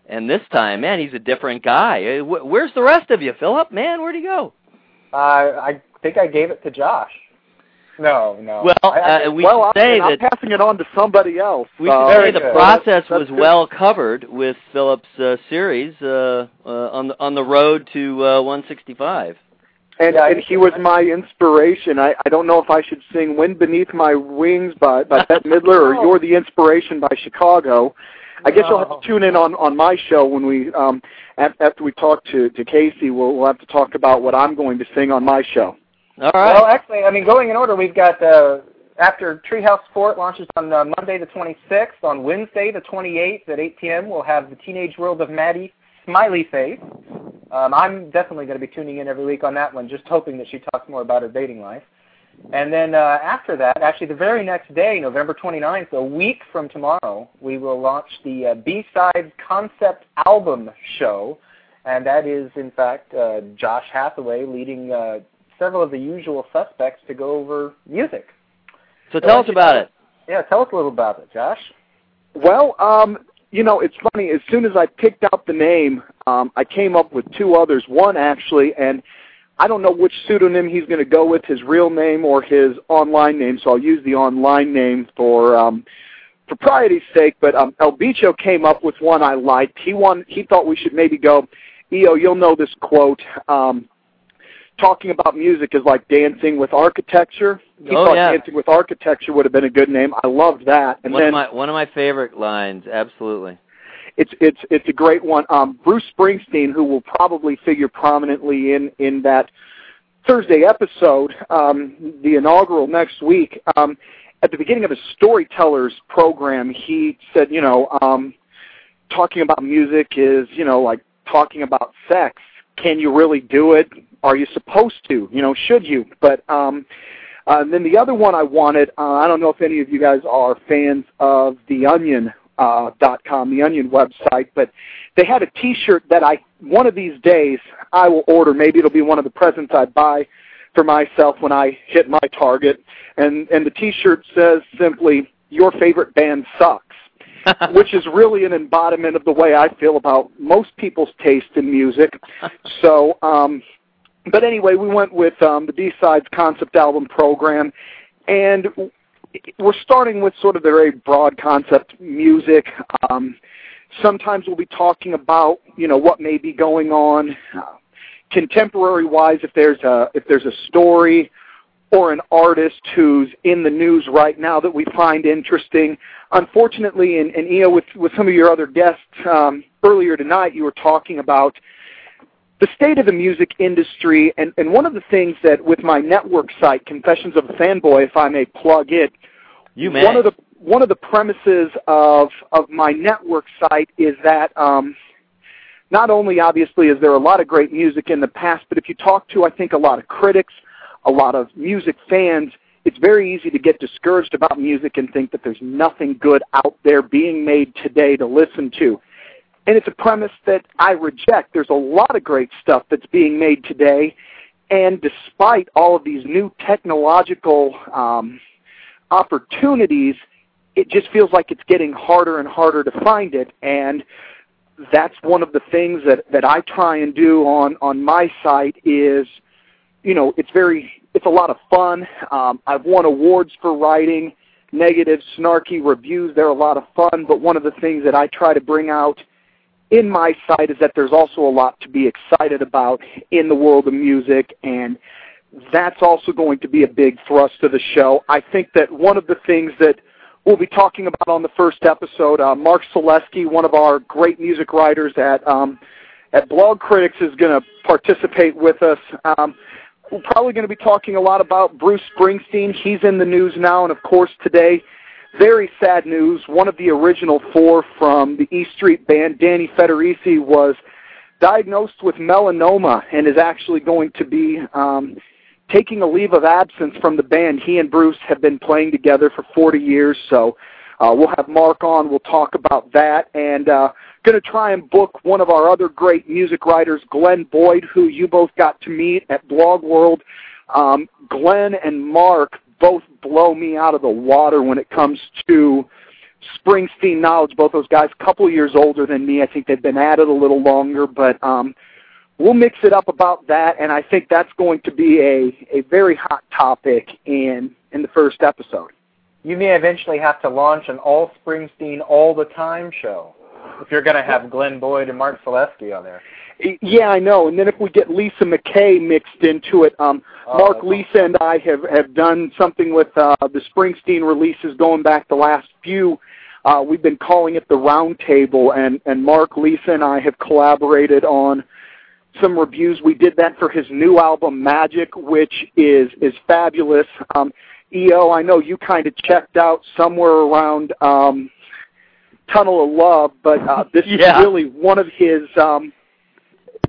Speaker 3: and this time, man, he's a different guy. Uh, where's the rest of you, Phillip? Man, where'd he go?
Speaker 2: Uh, I think I gave it to Josh. No, no.
Speaker 3: Well, uh, we
Speaker 10: well,
Speaker 3: say
Speaker 10: I'm,
Speaker 3: that
Speaker 10: I'm passing it on to somebody else.
Speaker 3: We
Speaker 10: uh,
Speaker 3: should say the
Speaker 2: good.
Speaker 3: process
Speaker 10: That's
Speaker 3: was
Speaker 10: good.
Speaker 3: well covered with Phillip's uh, series uh, uh, on the on the road to uh, 165.
Speaker 10: And,
Speaker 2: Yeah,
Speaker 10: and he was my inspiration. I, I don't know if I should sing "Wind Beneath My Wings" by by Bette Midler or "You're the Inspiration" by Chicago. I guess you'll have to tune in on on my show when we um after we talk to to Casey. We'll we'll have to talk about what I'm going to sing on my show.
Speaker 3: All right.
Speaker 2: Well, actually, I mean, going in order, we've got uh, after Treehouse Fort launches on uh, Monday the 26th. On Wednesday the 28th at 8 p.m., we'll have the Teenage World of Maddie Smiley Face. Um, I'm definitely going to be tuning in every week on that one, just hoping that she talks more about her dating life. And then uh, after that, actually the very next day, November 29th, a week from tomorrow, we will launch the uh, B-Sides Concept Album Show. And that is, in fact, uh, Josh Hathaway leading uh, several of the usual suspects to go over music.
Speaker 3: So tell us about it.
Speaker 2: Yeah, tell us a little about it, Josh.
Speaker 10: Well, um, you know, it's funny. As soon as I picked out the name, um, I came up with two others. One actually, and I don't know which pseudonym he's going to go with, his real name or his online name. So I'll use the online name for um, propriety's sake. But um, El Bicho came up with one I liked. He won. He thought we should maybe go. Eo, you'll know this quote. Um, talking about music is like dancing with architecture. He
Speaker 3: oh,
Speaker 10: thought
Speaker 3: yeah.
Speaker 10: dancing with architecture would have been a good name. I loved that. And
Speaker 3: one
Speaker 10: then
Speaker 3: of my one of my favorite lines, absolutely.
Speaker 10: it's it's it's a great one. Um, Bruce Springsteen, who will probably figure prominently in in that Thursday episode, um, the inaugural next week. Um, at the beginning of his storytellers program, he said, you know, um, talking about music is, you know, like talking about sex. Can you really do it? Are you supposed to? You know, should you? But um, uh, and then the other one I wanted, uh, I don't know if any of you guys are fans of the Onion uh, dot com, the Onion website, but they had a T-shirt that I one of these days I will order. Maybe it'll be one of the presents I buy for myself when I hit my target. And and the T-shirt says simply, "Your favorite band sucks," which is really an embodiment of the way I feel about most people's taste in music. So. um but anyway, we went with um, the B-Sides concept album program, and we're starting with sort of the very broad concept music. Um, sometimes we'll be talking about you know what may be going on uh, contemporary wise if there's a if there's a story or an artist who's in the news right now that we find interesting. Unfortunately, and, and Eo, with with some of your other guests um, earlier tonight, you were talking about the state of the music industry, and, and one of the things that with my network site, Confessions of a Fanboy, if I may plug it,
Speaker 3: You may.
Speaker 10: one of the one of the premises of of my network site is that um, not only obviously is there a lot of great music in the past, but if you talk to I think a lot of critics, a lot of music fans, it's very easy to get discouraged about music and think that there's nothing good out there being made today to listen to. And it's a premise that I reject. There's a lot of great stuff that's being made today, and despite all of these new technological um, opportunities, it just feels like it's getting harder and harder to find it. And that's one of the things that, that I try and do on, on my site is, you know, it's very, it's a lot of fun. Um, I've won awards for writing negative, snarky reviews. They're a lot of fun, but one of the things that I try to bring out in my site is that there's also a lot to be excited about in the world of music, and that's also going to be a big thrust of the show. I think that one of the things that we'll be talking about on the first episode, uh, Mark Saleski, one of our great music writers at um, at Blog Critics, is going to participate with us. Um, we're probably going to be talking a lot about Bruce Springsteen. He's in the news now, and of course today very sad news. One of the original four from the E Street Band, Danny Federici, was diagnosed with melanoma and is actually going to be um, taking a leave of absence from the band. He and Bruce have been playing together for 40 years, so uh, we'll have Mark on. We'll talk about that, and uh, going to try and book one of our other great music writers, Glen Boyd, who you both got to meet at Blog World. Um, Glen and Mark both blow me out of the water when it comes to Springsteen knowledge. Both those guys, a couple years older than me. I think they've been at it a little longer, but um, we'll mix it up about that, and I think that's going to be a, a very hot topic in in the first episode.
Speaker 2: You may eventually have to launch an all Springsteen all the time show if you're going to have Glen Boyd and Mark Saleski on there.
Speaker 10: Yeah, I know. And then if we get Lisa McKay mixed into it, um,
Speaker 2: Oh,
Speaker 10: Mark, Lisa, and I have have done something with uh, the Springsteen releases going back the last few. Uh, we've been calling it the Round Table, and and Mark, Lisa, and I have collaborated on some reviews. We did that for his new album Magic, which is is fabulous. Um, EO, I know you kind of checked out somewhere around um, Tunnel of Love, but uh, this
Speaker 3: Yeah.
Speaker 10: is really one of his. Um,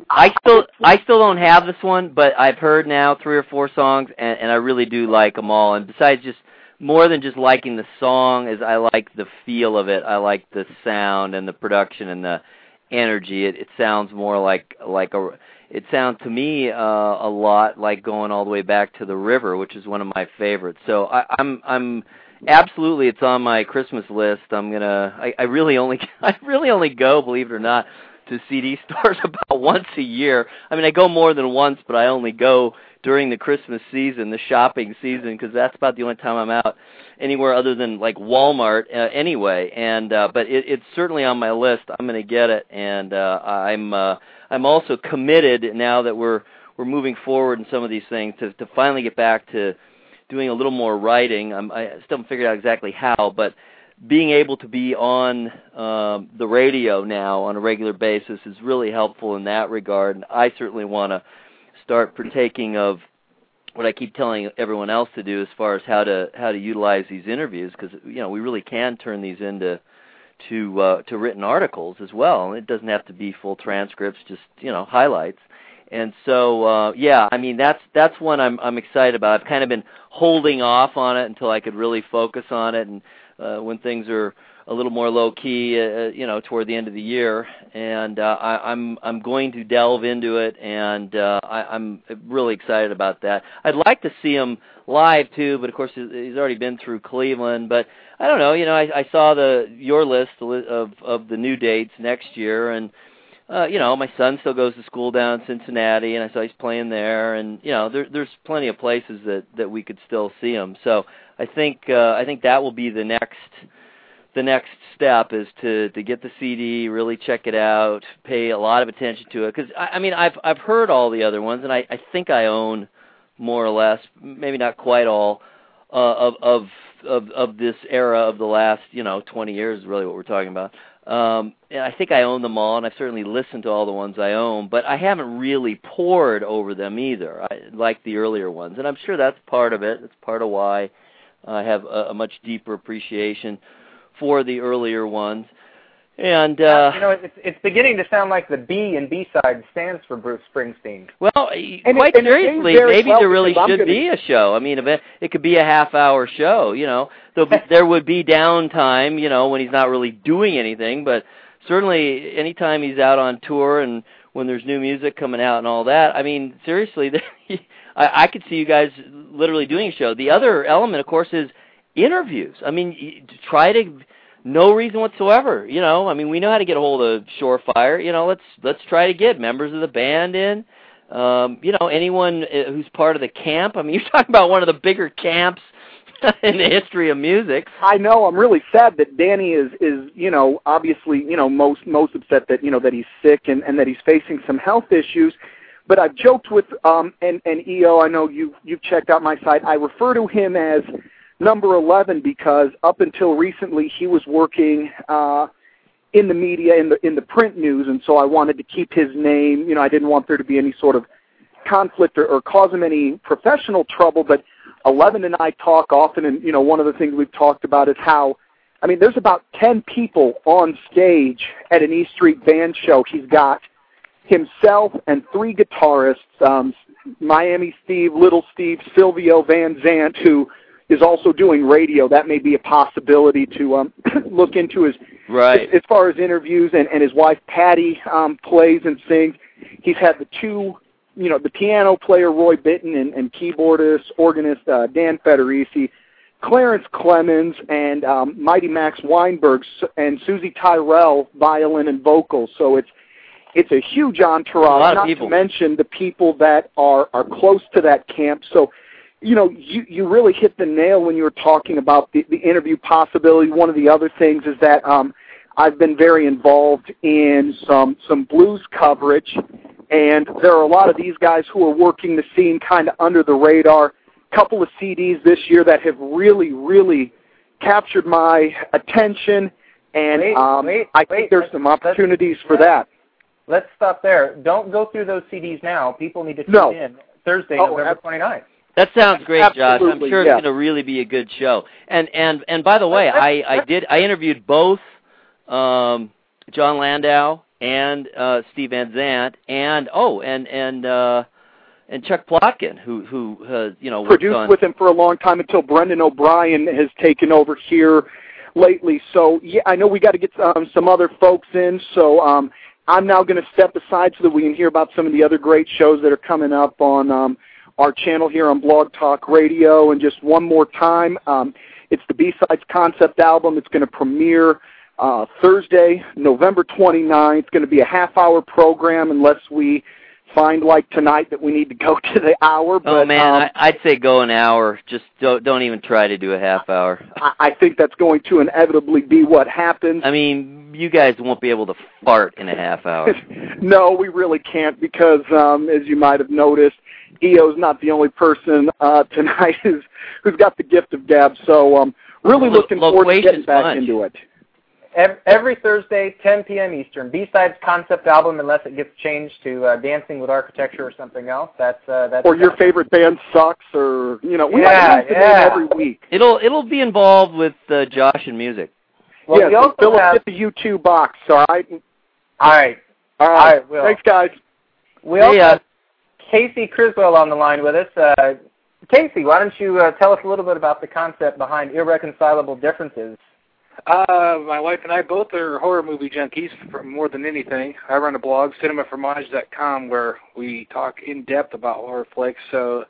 Speaker 3: I still I still don't have this one, but I've heard now three or four songs, and, and I really do like them all. And besides, just more than just liking the song, is I like the feel of it. I like the sound and the production and the energy. It, it sounds more like like a. It sounds to me uh, a lot like going all the way back to the river, which is one of my favorites. So I, I'm I'm absolutely it's on my Christmas list. I'm gonna. I, I really only I really only go, believe it or not, to CD stores about once a year. I mean, I go more than once, but I only go during the Christmas season, the shopping season, because that's about the only time I'm out anywhere other than like Walmart uh, anyway. And uh, but it, it's certainly on my list. I'm going to get it, and uh, I'm uh, I'm also committed now that we're we're moving forward in some of these things to to finally get back to doing a little more writing. I'm, I still haven't figured out exactly how, but being able to be on um, the radio now on a regular basis is really helpful in that regard. And I certainly want to start partaking of what I keep telling everyone else to do as far as how to how to utilize these interviews because you know we really can turn these into to uh, to written articles as well. It doesn't have to be full transcripts, just you know highlights. And so uh yeah, I mean that's that's one I'm I'm excited about. I've kind of been holding off on it until I could really focus on it and uh when things are a little more low key, uh, you know, toward the end of the year, and uh, I, I'm I'm going to delve into it, and uh, I, I'm really excited about that. I'd like to see him live too, but of course he's already been through Cleveland. But I don't know, you know, I, I saw the your list of of the new dates next year, and uh, you know, my son still goes to school down in Cincinnati, and I saw he's playing there, and you know, there, there's plenty of places that that we could still see him. So I think uh, I think that will be the next the next step is to to get the CD, really check it out, pay a lot of attention to it. Because I, I mean, I've I've heard all the other ones, and I I think I own more or less, maybe not quite all, uh, of of of of this era of the last you know 20 years is really what we're talking about. Um, and I think I own them all, and I've certainly listened to all the ones I own, but I haven't really poured over them either, I, like the earlier ones. And I'm sure that's part of it. It's part of why I have a, a much deeper appreciation for the earlier ones. And uh,
Speaker 2: you know, it's it's beginning to sound like the B in B side stands for Bruce Springsteen.
Speaker 3: Well,
Speaker 10: And
Speaker 3: quite
Speaker 10: it-
Speaker 3: seriously, maybe
Speaker 10: well
Speaker 3: there really should
Speaker 10: gonna-
Speaker 3: be a show. I mean, it, it could be a half-hour show. You know, there'll be, there would be downtime. You know, when he's not really doing anything, but certainly anytime he's out on tour and when there's new music coming out and all that. I mean, seriously, I, I could see you guys literally doing a show. The other element, of course, is interviews. I mean, try to no reason whatsoever. You know, I mean, we know how to get a hold of Shorefire. You know, let's let's try to get members of the band in. Um, you know, anyone uh, who's part of the camp. I mean, you're talking about one of the bigger camps in the history of music.
Speaker 10: I know. I'm really sad that Danny is is you know obviously you know most most upset that you know that he's sick and and that he's facing some health issues. But I've joked with um and and EO. I know you you've checked out my site. I refer to him as number 11 because up until recently he was working uh in the media in the in the print news. And so I wanted to keep his name. You know I didn't want there to be any sort of conflict or, or cause him any professional trouble. But 11 and I talk often. And you know one of the things we've talked about is how I mean there's about 10 people on stage at an E Street band show. He's got himself and three guitarists um Miami Steve, Little Steve, Silvio Van Zandt who is also doing radio. That may be a possibility to um, look into as
Speaker 3: Right.
Speaker 10: as far as interviews. And, and his wife Patty um, plays and sings. He's had the two, you know, the piano player Roy Bittan and, and keyboardist, organist uh, Dan Federici, Clarence Clemons, and um, Mighty Max Weinberg, and Soozie Tyrell, violin and vocals. So it's it's a huge entourage.
Speaker 3: A
Speaker 10: not to mention the people that are are close to that camp. So you know, you, you really hit the nail when you were talking about the, the interview possibility. One of the other things is that um, I've been very involved in some some blues coverage, and there are a lot of these guys who are working the scene kind of under the radar. A Couple of CDs this year that have really, really captured my attention, and
Speaker 2: Wait,
Speaker 10: um,
Speaker 2: wait,
Speaker 10: I
Speaker 2: wait,
Speaker 10: think there's some opportunities for that.
Speaker 2: Let's stop there. Don't go through those CDs now. People need to tune
Speaker 10: No.
Speaker 2: in Thursday,
Speaker 10: Oh,
Speaker 2: November
Speaker 10: ab-
Speaker 2: 29th.
Speaker 3: That sounds great, Josh. I'm
Speaker 10: Absolutely,
Speaker 3: sure it's going to really be a good show. And and and by the way, I I did I interviewed both um Jon Landau and uh, Steve Van Zandt, and oh, and and uh, and Chuck Plotkin, who who uh, you know
Speaker 10: produced
Speaker 3: on...
Speaker 10: with him for a long time until Brendan O'Brien has taken over here lately. So yeah, I know we got to get um, some other folks in. So um, I'm now going to step aside so that we can hear about some of the other great shows that are coming up on um, our channel here on Blog Talk Radio. And just one more time, um, it's the B-Sides concept album. It's going to premiere uh, Thursday, November 29th. It's going to be a half-hour program unless we find like tonight that we need to go to the hour. But,
Speaker 3: oh man,
Speaker 10: um,
Speaker 3: I, I'd say go an hour. Just don't don't even try to do a half hour.
Speaker 10: I, I think that's going to inevitably be what happens.
Speaker 3: I mean, you guys won't be able to fart in a half hour.
Speaker 10: no, we really can't because, um, as you might have noticed, EO's not the only person uh, tonight who's who's got the gift of gab. So, um, really
Speaker 3: Lo-
Speaker 10: looking forward to getting back
Speaker 3: bunch.
Speaker 10: into it.
Speaker 2: Ev- Every Thursday, 10 p.m. Eastern. B-Sides concept album, unless it gets changed to uh, Dancing with Architecture or something else. That's uh, that's.
Speaker 10: Or your favorite band sucks, or you know, we
Speaker 2: Yeah,
Speaker 10: might use the
Speaker 2: yeah.
Speaker 10: name every week.
Speaker 3: It'll it'll be involved with uh, Josh and music.
Speaker 2: Well,
Speaker 10: yeah,
Speaker 2: we also
Speaker 10: Phillip,
Speaker 2: have.
Speaker 10: get the U2 box. All right.
Speaker 2: All right.
Speaker 10: All
Speaker 2: All
Speaker 10: right.
Speaker 2: right, Will.
Speaker 10: Thanks, guys.
Speaker 2: We
Speaker 3: Hey,
Speaker 2: also
Speaker 3: uh,
Speaker 2: have Casey Criswell on the line with us. Uh, Casey, why don't you uh, tell us a little bit about the concept behind irreconcilable differences?
Speaker 9: Uh, my wife and I both are horror movie junkies for more than anything. I run a blog, cinemafromage.com, where we talk in depth about horror flicks. So,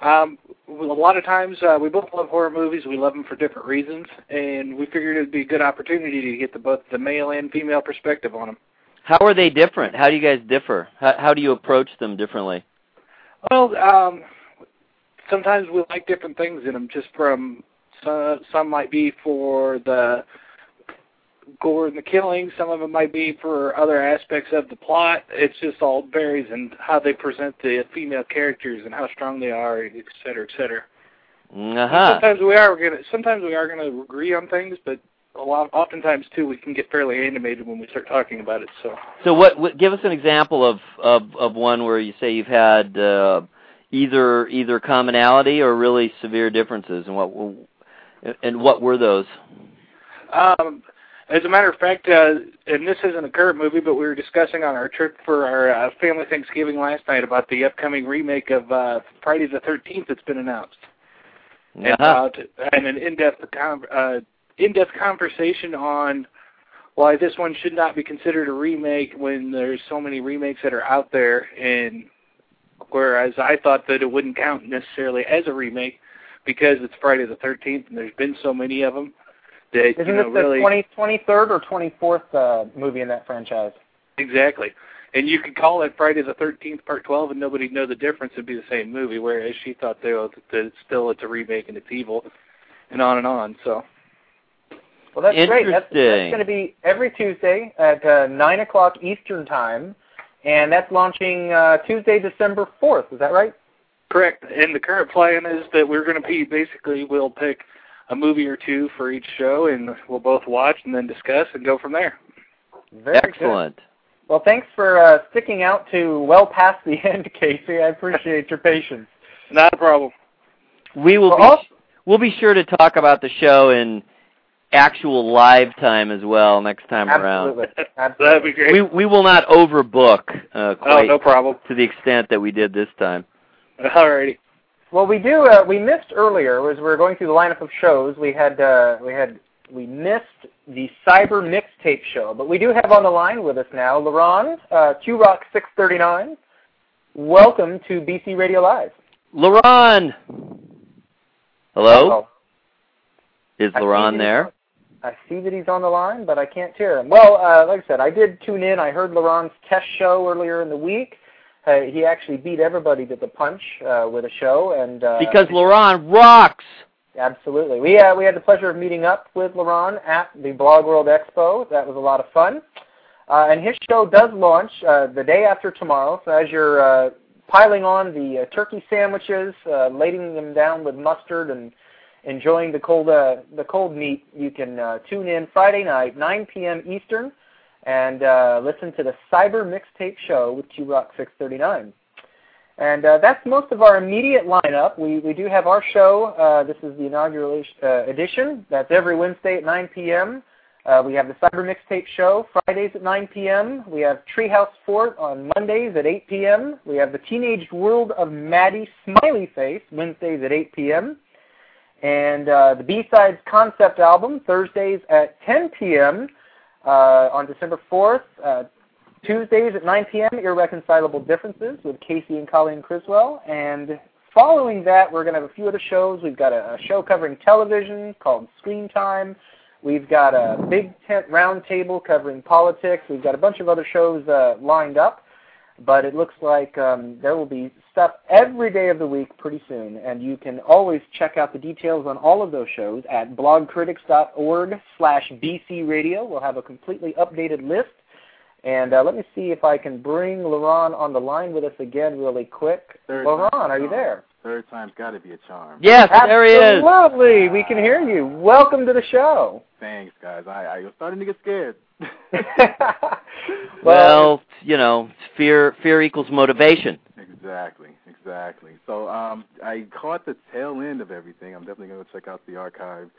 Speaker 9: um, a lot of times uh, we both love horror movies. We love them for different reasons, and we figured it'd be a good opportunity to get the both the male and female perspective on them.
Speaker 3: How are they different? How do you guys differ? How, how do you approach them differently?
Speaker 9: Well, um, sometimes we like different things in them. Just from some, some might be for the gore and the killing. Some of it might be for other aspects of the plot. It's just all varies in how they present the female characters and how strong they are, et cetera, et cetera.
Speaker 3: Uh-huh.
Speaker 9: Sometimes we are gonna. Sometimes we are gonna agree on things, but a lot. Oftentimes too, we can get fairly animated when we start talking about it. So.
Speaker 3: So what, what give us an example of, of of one where you say you've had uh, either either commonality or really severe differences and what and what were those?
Speaker 9: Um, as a matter of fact, uh, and this isn't a current movie, but we were discussing on our trip for our uh, family Thanksgiving last night about the upcoming remake of uh, Friday the 13th that's been announced. And,
Speaker 3: Uh-huh.
Speaker 9: about, and an in-depth con- uh, in-depth conversation on why this one should not be considered a remake when there's so many remakes that are out there, and whereas I thought that it wouldn't count necessarily as a remake because it's Friday the 13th and there's been so many of them that
Speaker 2: Isn't
Speaker 9: you know
Speaker 2: this the
Speaker 9: really
Speaker 2: 20, 23rd or 24th uh, movie in that franchise?
Speaker 9: exactly. And you could call it Friday the 13th Part 12 and nobody'd know the difference. It'd be the same movie. Whereas she thought they, that it's still it's a remake and it's evil, and on and on. So
Speaker 2: Well, that's great. That's, that's going to be every Tuesday at uh, 9 o'clock Eastern Time, and that's launching uh, Tuesday, December 4th. Is that right?
Speaker 9: Correct. And the current plan is that we're going to be basically we'll pick a movie or two for each show, and we'll both watch and then discuss and go from there.
Speaker 2: Very good.
Speaker 3: Excellent.
Speaker 2: Well, thanks for uh, sticking out to well past the end, Casey. I appreciate your patience.
Speaker 9: Not a problem.
Speaker 3: We will
Speaker 2: Well,
Speaker 3: be
Speaker 2: also-
Speaker 3: we'll be sure to talk about the show in actual live time as well next time around.
Speaker 2: Absolutely.
Speaker 9: That'd be great.
Speaker 3: We we will not overbook uh,
Speaker 9: oh,
Speaker 3: quite
Speaker 9: no problem.
Speaker 3: to the extent that we did this time.
Speaker 9: Alrighty.
Speaker 2: Well, we do. Uh, we missed earlier as we were going through the lineup of shows. We had uh, we had we missed the Cyber Mixtape show, but we do have on the line with us now, Laron uh, Q Rock six thirty nine. Welcome to BC Radio Live.
Speaker 3: Laron. Hello?
Speaker 2: Uh-oh.
Speaker 3: Is
Speaker 2: I see
Speaker 3: Laron there?
Speaker 2: I see that he's on the line, but I can't hear him. Well, uh, like I said, I did tune in. I heard Laron's test show earlier in the week. Uh, he actually beat everybody to the punch uh, with a show, and uh,
Speaker 3: Because Laron rocks.
Speaker 2: Absolutely. We uh, we had the pleasure of meeting up with Laron at the Blog World Expo. That was a lot of fun. Uh, and his show does launch uh, the day after tomorrow. So as you're uh, piling on the uh, turkey sandwiches, uh, lading them down with mustard, and enjoying the cold uh, the cold meat, you can uh, tune in Friday night, 9 p.m. Eastern, and uh, listen to the Cyber Mixtape Show with Q Rock 639. And uh, that's most of our immediate lineup. We, we do have our show. Uh, this is the inaugural uh, edition. That's every Wednesday at 9 p.m. Uh, we have the Cyber Mixtape Show Fridays at 9 p.m. We have Treehouse Fort on Mondays at 8 p.m. We have the Teenage World of Maddie Smiley Face Wednesdays at 8 p.m. And uh, the B-Sides concept album Thursdays at 10 p.m. Uh, on December 4th. Uh, Tuesdays at 9 p.m. Irreconcilable Differences with Casey and Colleen Criswell. And following that, we're going to have a few other shows. We've got a, a show covering television called Screen Time. We've got a big tent roundtable covering politics. We've got a bunch of other shows uh, lined up, but it looks like um, there will be stuff every day of the week pretty soon, and you can always check out the details on all of those shows at blogcritics.org slash bcradio. We'll have a completely updated list. And uh, let me see if I can bring Laurent on the line with us again really quick.
Speaker 11: Third
Speaker 2: Laurent, are you there?
Speaker 11: Third time's got to be a charm.
Speaker 3: Yes, there he is.
Speaker 2: Absolutely. We can hear you. Welcome to the show.
Speaker 11: Thanks, guys. I, I was starting to get scared.
Speaker 3: Well, you know, fear fear equals motivation.
Speaker 11: Exactly, exactly. So um, I caught the tail end of everything. I'm definitely going to check out the archive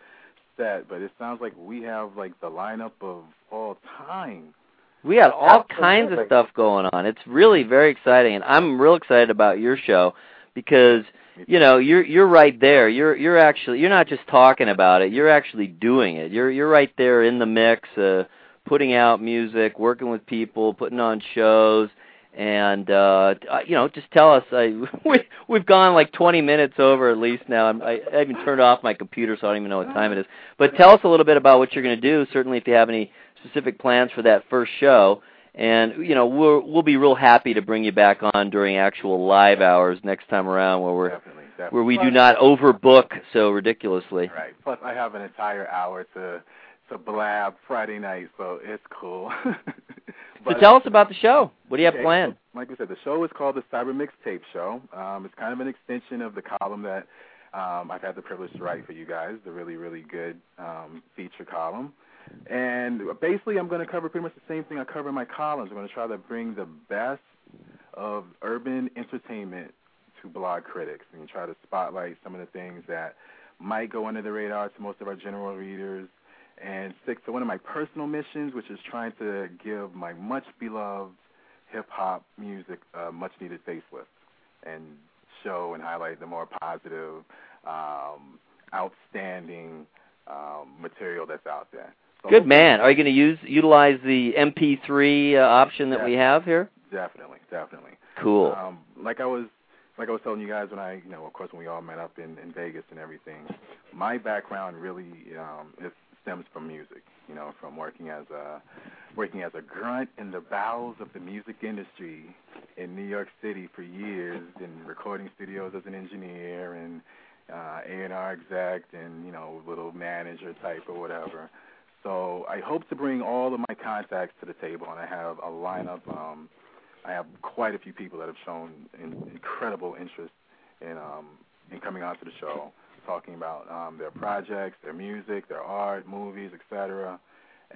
Speaker 11: set, but it sounds like we have like the lineup of all time.
Speaker 3: We got all kinds of stuff going on. It's really very exciting, and I'm real excited about your show because you know you're you're right there. You're you're actually you're not just talking about it. You're actually doing it. You're you're right there in the mix, uh, putting out music, working with people, putting on shows, and uh, uh, you know just tell us. I, we we've gone like 20 minutes over at least now. I'm, I, I even turned off my computer, so I don't even know what time it is. But tell us a little bit about what you're going to do. Certainly, if you have any specific plans for that first show. And you know we'll we'll be real happy to bring you back on during actual live hours next time around, where we're
Speaker 11: Definitely, definitely.
Speaker 3: where we do not overbook so ridiculously.
Speaker 11: Right. Plus, I have an entire hour to to blab Friday night, so it's cool.
Speaker 3: So tell us about the show. What do you have
Speaker 11: Okay,
Speaker 3: planned?
Speaker 11: Like we said, the show is called the Cyber Mixtape Show. Um, it's kind of an extension of the column that um, I've had the privilege to write for you guys, the really, really good um, feature column. And basically, I'm going to cover pretty much the same thing I cover in my columns. I'm going to try to bring the best of urban entertainment to blog critics and try to spotlight some of the things that might go under the radar to most of our general readers and stick to one of my personal missions, which is trying to give my much beloved hip hop music a much needed facelift and show and highlight the more positive, um, outstanding um, material that's out there. So
Speaker 3: Good man. Are you going to use utilize the MP3 uh, option that we have here?
Speaker 11: Definitely, definitely.
Speaker 3: Cool.
Speaker 11: Um, like I was, like I was telling you guys when I, you know, of course, when we all met up in, in Vegas and everything, my background really um, it stems from music. You know, from working as a working as a grunt in the bowels of the music industry in New York City for years, in recording studios as an engineer and uh, A&R exec and you know little manager type or whatever. So I hope to bring all of my contacts to the table, and I have a lineup. Um, I have quite a few people that have shown in, incredible interest in um, in coming onto the show, talking about um, their projects, their music, their art, movies, etc.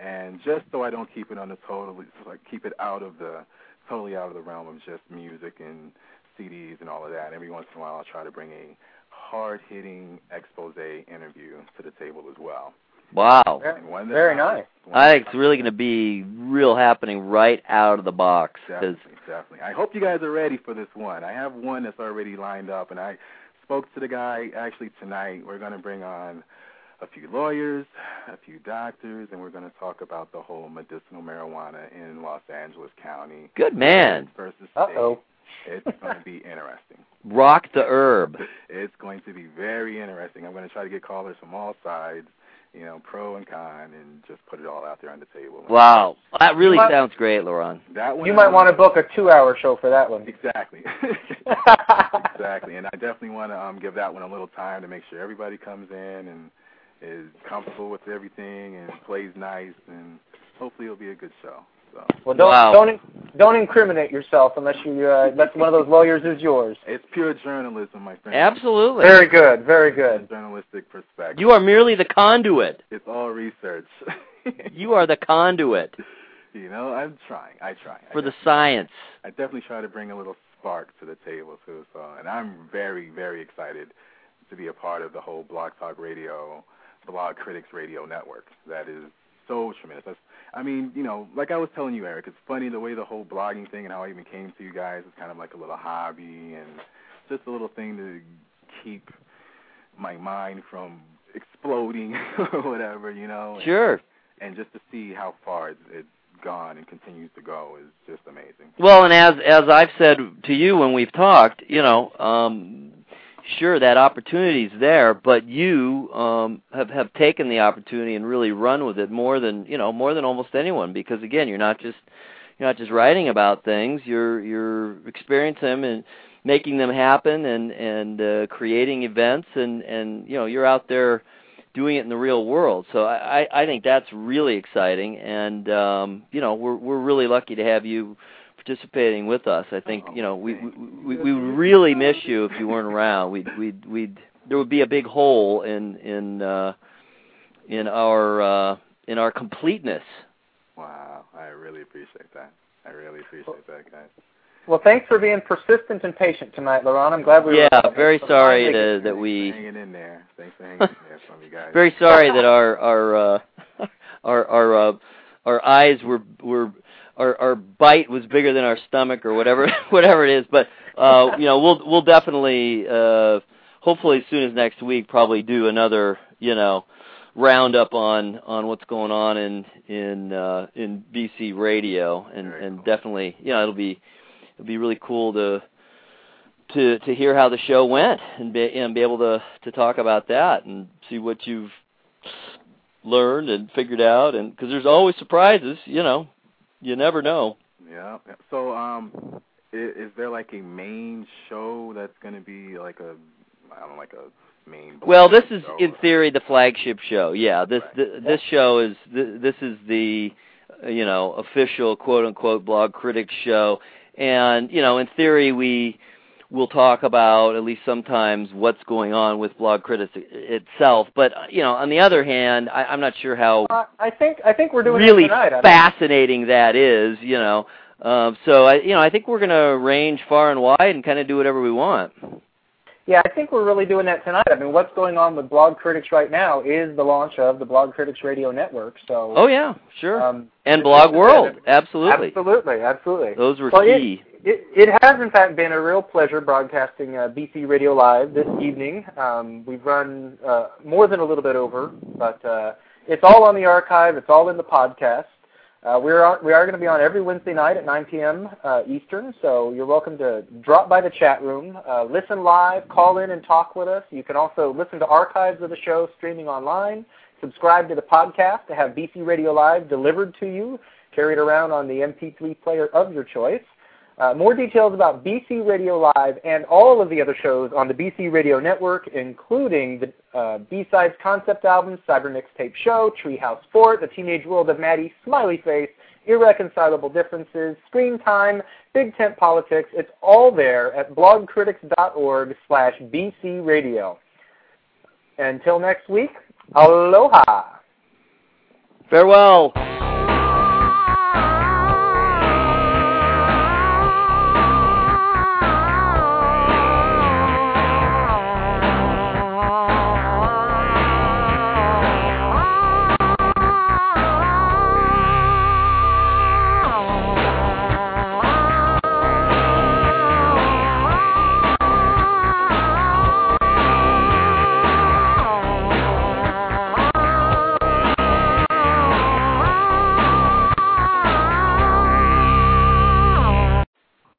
Speaker 11: And just so I don't keep it on the totally, so I keep it out of the totally out of the realm of just music and CDs and all of that. Every once in a while, I'll try to bring a hard-hitting expose interview to the table as well.
Speaker 3: Wow.
Speaker 11: And one that-
Speaker 2: Very nice.
Speaker 3: I think it's really going to be real happening right out of the box. 'cause-
Speaker 11: Definitely, definitely. I hope you guys are ready for this one. I have one that's already lined up, and I spoke to the guy actually tonight. We're going to bring on a few lawyers, a few doctors, and we're going to talk about the whole medicinal marijuana in Los Angeles County
Speaker 3: Good man.
Speaker 11: versus state.
Speaker 2: Uh-oh.
Speaker 11: It's going to be interesting.
Speaker 3: Rock the herb.
Speaker 11: It's going to be very interesting. I'm going to try to get callers from all sides, you know, pro and con, and just put it all out there on the table.
Speaker 3: Wow. That really
Speaker 2: You might-
Speaker 3: sounds great, Laurent.
Speaker 11: That one
Speaker 2: You might want to book a two-hour show for that one.
Speaker 11: Exactly. exactly. And I definitely want to um, give that one a little time to make sure everybody comes in and is comfortable with everything and plays nice, and hopefully it'll be a good show. So
Speaker 2: Well, don't
Speaker 3: Wow.
Speaker 2: don't don't incriminate yourself unless you uh, unless one of those lawyers is yours.
Speaker 11: it's pure journalism, my friend.
Speaker 3: Absolutely.
Speaker 2: Very good, very good.
Speaker 11: Journalistic perspective.
Speaker 3: You are merely the conduit.
Speaker 11: It's all research.
Speaker 3: You are the conduit
Speaker 11: you know, I'm trying. I try. I
Speaker 3: for the science.
Speaker 11: I definitely try to bring a little spark to the table too. So, and I'm very, very excited to be a part of the whole Blog Talk Radio, Blog Critics Radio network. That is so tremendous. That's, I mean, you know, like I was telling you, Eric, it's funny the way the whole blogging thing and how I even came to you guys is kind of like a little hobby and just a little thing to keep my mind from exploding or whatever, you know. And,
Speaker 3: Sure.
Speaker 11: And just to see how far it's, it's gone and continues to go is just amazing.
Speaker 3: Well, and as as I've said to you when we've talked, you know, um sure that opportunity's there, but you um have have taken the opportunity and really run with it more than, you know, more than almost anyone because again, you're not just you're not just writing about things, you're you're experiencing them and making them happen and and uh creating events and and you know, you're out there doing it in the real world. So I, I think that's really exciting, and um, you know we're we're really lucky to have you participating with us. I think you know we we we would really miss you if you weren't around. We'd we'd we'd there would be a big hole in in uh, in our uh, in our completeness.
Speaker 11: Wow, I really appreciate that. I really appreciate that, guys.
Speaker 2: Well, thanks for being persistent and patient tonight, Laron. I'm glad we
Speaker 3: yeah,
Speaker 2: were.
Speaker 3: very sorry to, that we.
Speaker 11: Hanging in there. Thanks for hanging in there from you guys.
Speaker 3: Very sorry that our our uh, our our uh, our eyes were were our our bite was bigger than our stomach or whatever whatever it is. But uh, you know, we'll we'll definitely uh, hopefully as soon as next week probably do another you know roundup on on what's going on in in uh, in BC radio and
Speaker 11: Very
Speaker 3: and
Speaker 11: cool.
Speaker 3: definitely you know it'll be it'll be really cool to to to hear how the show went and be and be able to to talk about that and see what you've learned and figured out and because there's always surprises you know you never know
Speaker 11: Yeah. So, um, is, is there like a main show that's going to be like a, I don't know, like a main?
Speaker 3: well this is in theory the flagship show yeah this
Speaker 11: Right.
Speaker 3: th- this show is th- this is the uh, you know official quote unquote blog critics show and you know in theory we will talk about at least sometimes what's going on with blog critics itself but uh, you know on the other hand I, i'm not sure how
Speaker 2: Uh, I think I think we're doing
Speaker 3: really
Speaker 2: tonight.
Speaker 3: Fascinating that is, you know. Um, so I, you know, I think we're going to range far and wide and kind of do whatever we want.
Speaker 2: Yeah, I think we're really doing that tonight. I mean, what's going on with Blogcritics right now is the launch of the Blogcritics Radio Network. So.
Speaker 3: Oh yeah, sure.
Speaker 2: Um,
Speaker 3: and BlogWorld, absolutely.
Speaker 2: Absolutely, absolutely.
Speaker 3: Those were
Speaker 2: Well, it-
Speaker 3: key.
Speaker 2: It, it has, in fact, been a real pleasure broadcasting uh, BC Radio Live this evening. Um, we've run uh, more than a little bit over, but uh, it's all on the archive. It's all in the podcast. Uh, we're we are going to be on every Wednesday night at 9 p.m. Uh, Eastern, so you're welcome to drop by the chat room, uh, listen live, call in and talk with us. You can also listen to archives of the show streaming online, subscribe to the podcast to have BC Radio Live delivered to you, carried around on the MP3 player of your choice. Uh, more details about BC Radio Live and all of the other shows on the BC Radio Network, including the uh, B-Sides concept albums, Cyber Mixtape Show, Treehouse Fort, The Teenage World of Maddie, Smiley Face, Irreconcilable Differences, Screen Time, Big Tent Politics. It's all there at blogcritics.org slash BC Radio. Until next week, aloha.
Speaker 3: Farewell.